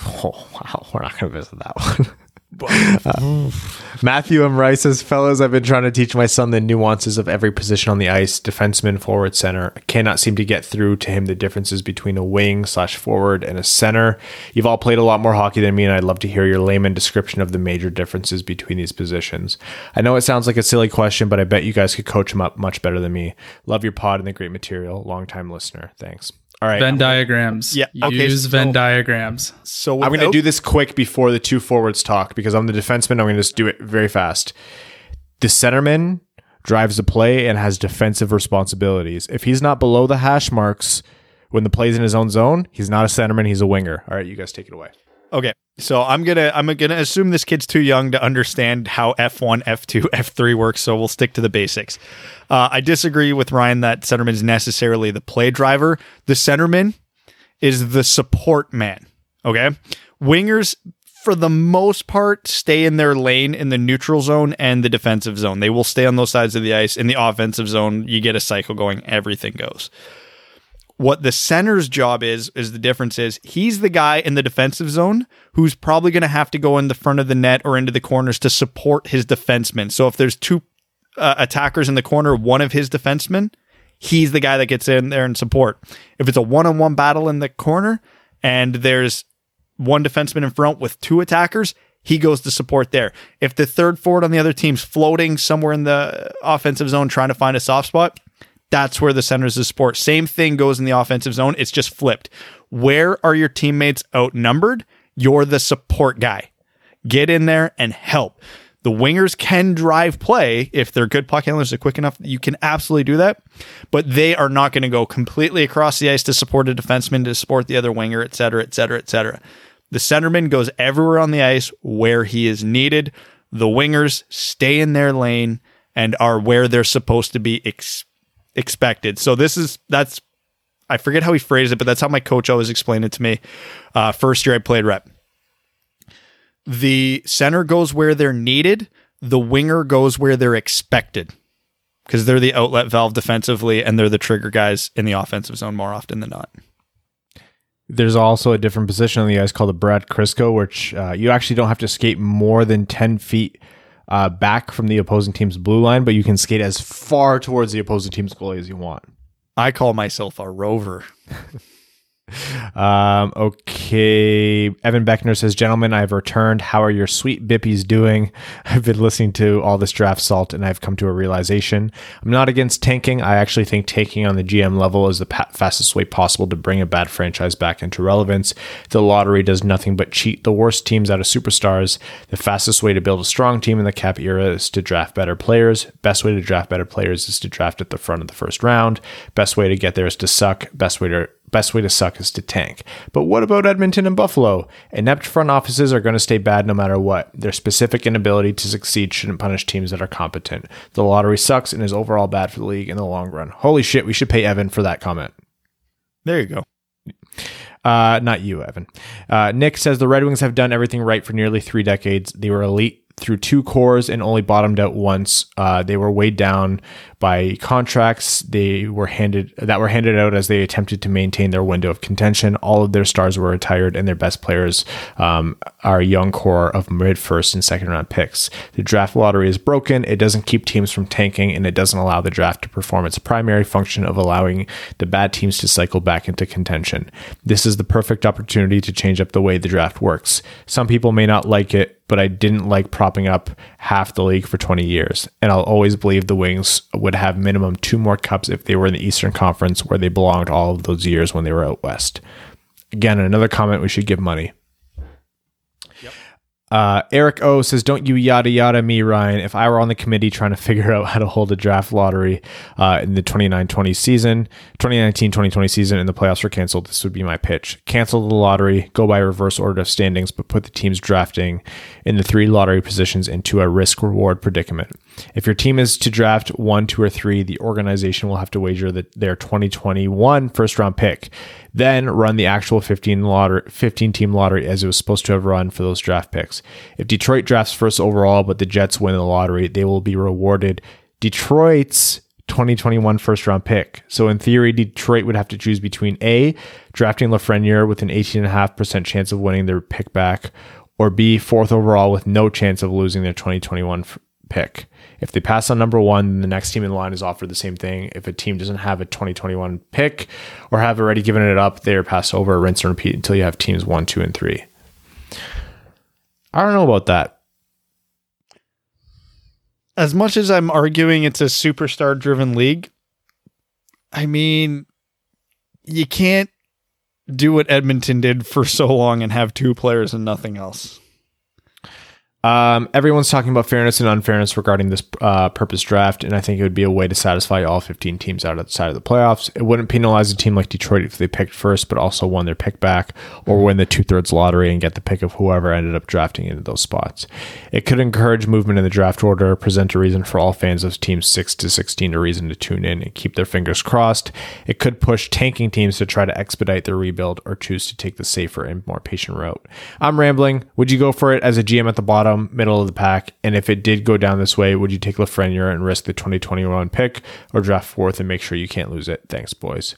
Oh, wow. We're not going to visit that one. *laughs* Uh, *laughs* Matthew M. Rice says, Fellas, I've been trying to teach my son the nuances of every position on the ice defenseman, forward, center. I cannot seem to get through to him the differences between a wing slash forward and a center. You've all played a lot more hockey than me, and I'd love to hear your layman description of the major differences between these positions. I know it sounds like a silly question, but I bet you guys could coach him up much better than me. Love your pod and the great material. Long time listener. Thanks. All right. Venn diagrams. Yeah, okay, Use so- Venn diagrams. So I'm going to do this quick before the two forwards talk because I'm the defenseman. I'm going to just do it very fast. The centerman drives the play and has defensive responsibilities. If he's not below the hash marks when the play's in his own zone, he's not a centerman. He's a winger. All right, you guys take it away. Okay, so I'm gonna I'm gonna assume this kid's too young to understand how F1, F2, F3 works. So we'll stick to the basics. Uh, I disagree with Ryan that centerman is necessarily the play driver. The centerman is the support man. Okay, wingers for the most part stay in their lane in the neutral zone and the defensive zone. They will stay on those sides of the ice. In the offensive zone, you get a cycle going. Everything goes what the center's job is is the difference is he's the guy in the defensive zone who's probably going to have to go in the front of the net or into the corners to support his defenseman. So if there's two uh, attackers in the corner, one of his defensemen, he's the guy that gets in there and support. If it's a one-on-one battle in the corner and there's one defenseman in front with two attackers, he goes to support there. If the third forward on the other team's floating somewhere in the offensive zone trying to find a soft spot, that's where the centers of support. Same thing goes in the offensive zone. It's just flipped. Where are your teammates outnumbered? You're the support guy. Get in there and help. The wingers can drive play if they're good puck handlers, they're quick enough. You can absolutely do that, but they are not going to go completely across the ice to support a defenseman, to support the other winger, et cetera, et cetera, et cetera. The centerman goes everywhere on the ice where he is needed. The wingers stay in their lane and are where they're supposed to be expected. So this is that's I forget how he phrased it, but that's how my coach always explained it to me. Uh, first year I played rep. The center goes where they're needed. The winger goes where they're expected because they're the outlet valve defensively and they're the trigger guys in the offensive zone more often than not. There's also a different position on the ice called the Brad Crisco, which uh, you actually don't have to skate more than 10 feet uh, back from the opposing team's blue line, but you can skate as far towards the opposing team's goalie as you want. I call myself a rover. *laughs* Um, okay. Evan Beckner says, Gentlemen, I've returned. How are your sweet bippies doing? *laughs* I've been listening to all this draft salt and I've come to a realization. I'm not against tanking. I actually think tanking on the GM level is the pa- fastest way possible to bring a bad franchise back into relevance. The lottery does nothing but cheat the worst teams out of superstars. The fastest way to build a strong team in the cap era is to draft better players. Best way to draft better players is to draft at the front of the first round. Best way to get there is to suck. Best way to best way to suck is to tank. But what about Edmonton and Buffalo? Inept front offices are going to stay bad no matter what. Their specific inability to succeed shouldn't punish teams that are competent. The lottery sucks and is overall bad for the league in the long run. Holy shit, we should pay Evan for that comment. There you go. Uh, not you, Evan. Uh, Nick says the Red Wings have done everything right for nearly three decades. They were elite through two cores and only bottomed out once. Uh, they were weighed down by contracts they were handed that were handed out as they attempted to maintain their window of contention. All of their stars were retired, and their best players um, are a young core of mid first and second round picks. The draft lottery is broken. It doesn't keep teams from tanking, and it doesn't allow the draft to perform its primary function of allowing the bad teams to cycle back into contention. This is the perfect opportunity to change up the way the draft works. Some people may not like it, but I didn't like propping up half the league for 20 years. And I'll always believe the Wings would have minimum two more cups if they were in the Eastern Conference where they belonged all of those years when they were out west. Again, another comment we should give money. Uh, Eric O says, "Don't you yada yada me, Ryan? If I were on the committee trying to *laughs* figure out how to hold a draft lottery uh, in the 29-20 season, 2019-2020 season, and the playoffs were canceled, this would be my pitch: cancel the lottery, go by reverse order of standings, but put the teams drafting in the three lottery positions into a risk reward predicament. If your team is to draft one, two, or three, the organization will have to wager that their 2021 first round pick, then run the actual 15 lottery, 15 team lottery as it was supposed to have run for those draft picks. If Detroit drafts first overall, but the Jets win the lottery, they will be rewarded Detroit's 2021 first round pick. So in theory, Detroit would have to choose between A, drafting Lafreniere with an 18.5% chance of winning their pick back, or B, fourth overall with no chance of losing their 2021 f- pick. If they pass on number one, the next team in line is offered the same thing. If a team doesn't have a 2021 pick or have already given it up, they are passed over, rinse and repeat until you have teams one, two, and three. I don't know about that. As much as I'm arguing it's a superstar driven league, I mean, you can't do what Edmonton did for so long and have two players and nothing else. Um, everyone's talking about fairness and unfairness regarding this uh, purpose draft, and I think it would be a way to satisfy all 15 teams outside of the playoffs. It wouldn't penalize a team like Detroit if they picked first, but also won their pick back, or win the two thirds lottery and get the pick of whoever ended up drafting into those spots. It could encourage movement in the draft order, present a reason for all fans of teams 6 to 16 a reason to tune in and keep their fingers crossed. It could push tanking teams to try to expedite their rebuild or choose to take the safer and more patient route. I'm rambling. Would you go for it as a GM at the bottom? Bottom, middle of the pack? And if it did go down this way, would you take Lafreniere and risk the 2021 pick or draft fourth and make sure you can't lose it? Thanks, boys.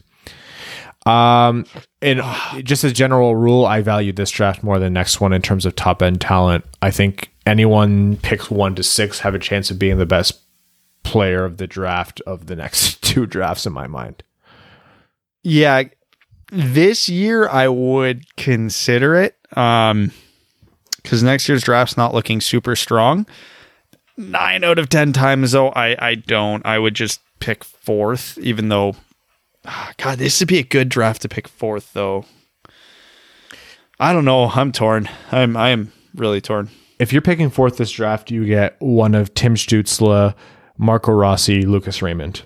Um, and *sighs* just as a general rule, I value this draft more than next one in terms of top end talent. I think anyone picks one to six have a chance of being the best player of the draft of the next *laughs* two drafts in my mind. Yeah, this year I would consider it. Um, because next year's draft's not looking super strong. Nine out of ten times though, I I don't. I would just pick fourth, even though, ah, God, this would be a good draft to pick fourth though. I don't know. I'm torn. I'm I am really torn. If you're picking fourth this draft, you get one of Tim Stützle, Marco Rossi, Lucas Raymond.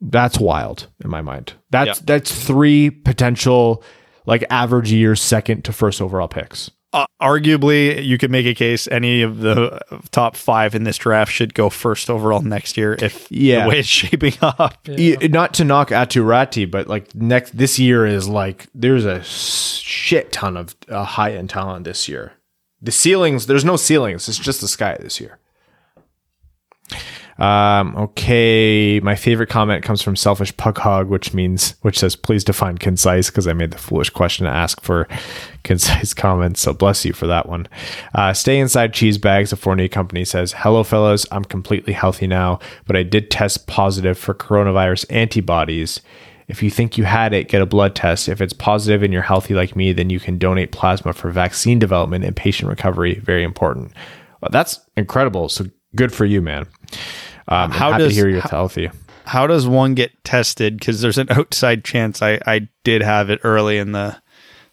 That's wild in my mind. That's Yeah. that's three potential like average year second to first overall picks. Uh, arguably, you could make a case any of the top five in this draft should go first overall next year if Yeah. the way it's *laughs* shaping up. Y- not to knock Aturati, but like next this year is like there's a shit ton of uh, high end talent this year. The ceilings, there's no ceilings. It's just the sky this year. Um, okay, my favorite comment comes from Selfish Pug Hog, which means which says please define concise because I made the foolish question to ask for *laughs* concise comments. So bless you for that one. Uh, stay inside cheese bags. The Fournier company says, "Hello, fellas. I'm completely healthy now, but I did test positive for coronavirus antibodies." If you think you had it, get a blood test. If it's positive and you're healthy like me, then you can donate plasma for vaccine development and patient recovery. Very important. Well, that's incredible. So good for you, man. Um, How how does- to hear you're how- healthy. How does one get tested? Because there's an outside chance I, I did have it early in the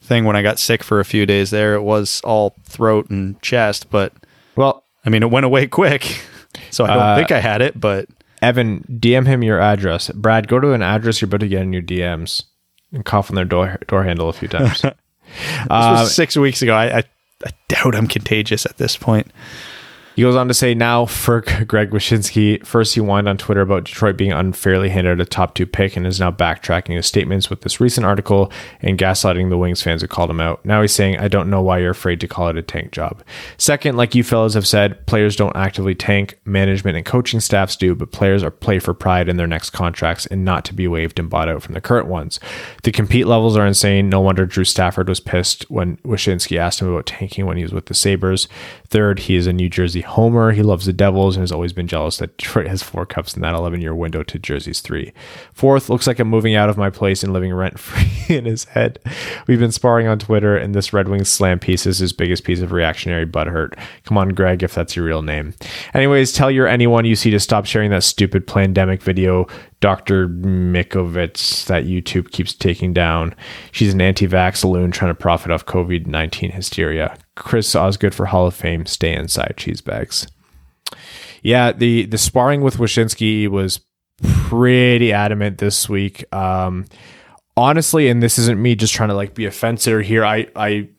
thing when I got sick for a few days there. It was all throat and chest, but Well, I mean, it went away quick. *laughs* So I don't Uh, think I had it, but Evan, DM him your address. Brad, go to an address you're about to get in your DMs and cough on their door door handle a few times. *laughs* this Uh, was six weeks ago. I, I, I doubt I'm contagious at this point. He goes on to say, now for Greg Wyshynski, first he whined on Twitter about Detroit being unfairly handed a top two pick and is now backtracking his statements with this recent article and gaslighting the Wings fans who called him out. Now he's saying, I don't know why you're afraid to call it a tank job. Second, like you fellas have said, players don't actively tank, management and coaching staffs do, but players are play for pride in their next contracts and not to be waived and bought out from the current ones. The compete levels are insane. No wonder Drew Stafford was pissed when Wyshynski asked him about tanking when he was with the Sabres. Third, he is a New Jersey homer. He loves the Devils and has always been jealous that Detroit has four cups in that 11 year window to Jersey's three. Fourth, looks like I'm moving out of my place and living rent free *laughs* in his head. We've been sparring on Twitter, and this Red Wings slam piece is his biggest piece of reactionary butthurt. Come on, Greg, if that's your real name. Anyways, tell your anyone you see to stop sharing that stupid pandemic video Dr. Mikovits that YouTube keeps taking down. She's an anti vax loon trying to profit off COVID 19 hysteria. Chris Osgood for Hall of Fame. Stay inside cheese bags. Yeah, the the sparring with Wyshynski was pretty adamant this week. Um, honestly, and this isn't me just trying to like be a fencer here. I I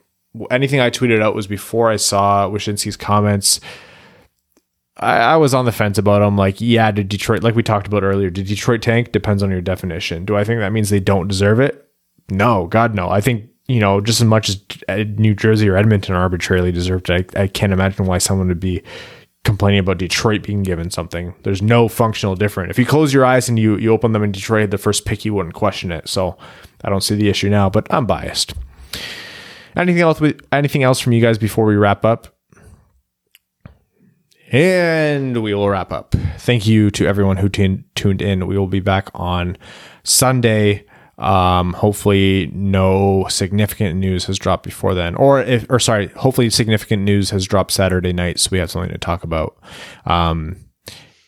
anything I tweeted out was before I saw Wyshynski's comments. I, I was on the fence about him. Like, yeah, did Detroit, like we talked about earlier, did Detroit tank? Depends on your definition. Do I think that means they don't deserve it? No, God, no. I think, you know, just as much as uh, New Jersey or Edmonton arbitrarily deserved I, I can't imagine why someone would be complaining about Detroit being given something. There's no functional different. If you close your eyes and you, you open them in Detroit, the first pick, you wouldn't question it. So I don't see the issue now, but I'm biased. Anything else? With anything else from you guys before we wrap up? And we will wrap up. Thank you to everyone who tun- tuned in. We will be back on Sunday. Um, hopefully, no significant news has dropped before then, or if, or sorry, hopefully, significant news has dropped Saturday night, so we have something to talk about. Um,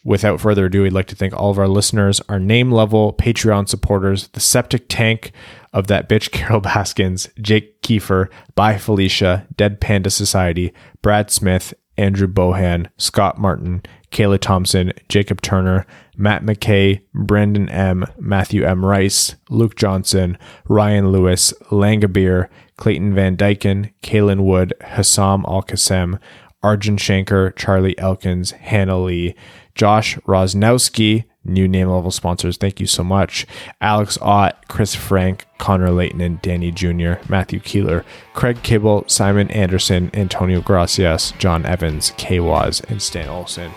without further ado, we'd like to thank all of our listeners, our name level Patreon supporters, the septic tank of that bitch *laughs* Carol Baskins, Jake Kiefer, Bye Felicia, Dead Panda Society, Brad Smith, Andrew Bohan, Scott Martin, Kayla Thompson, Jacob Turner, Matt McKay, Brendan M., Matthew M. Rice, Luke Johnson, Ryan Lewis, Langabir, Clayton Van Dyken, Kalen Wood, Hassam Al Qassem, Arjun Shankar, Charlie Elkins, Hannah Lee, Josh Rosnowski, new name level sponsors. Thank you so much. Alex Ott, Chris Frank, Connor Layton, and Danny Jr., Matthew Keeler, Craig Kibble, Simon Anderson, Antonio Gracias, John Evans, K Waz, and Stan Olson.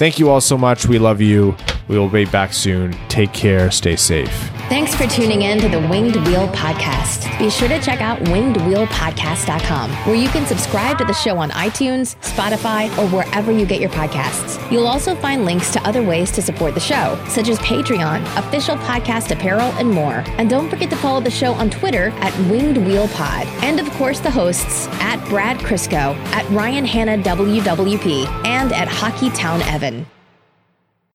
Thank you all so much. We love you. We will be back soon. Take care. Stay safe. Thanks for tuning in to the Winged Wheel Podcast. Be sure to check out wingedwheelpodcast.com, where you can subscribe to the show on iTunes, Spotify, or wherever you get your podcasts. You'll also find links to other ways to support the show, such as Patreon, official podcast apparel, and more. And don't forget to follow the show on Twitter at Winged Wheel Pod. And of course, the hosts at Brad Crisco, at Ryan Hanna WWP, and at Hockey Town Evan.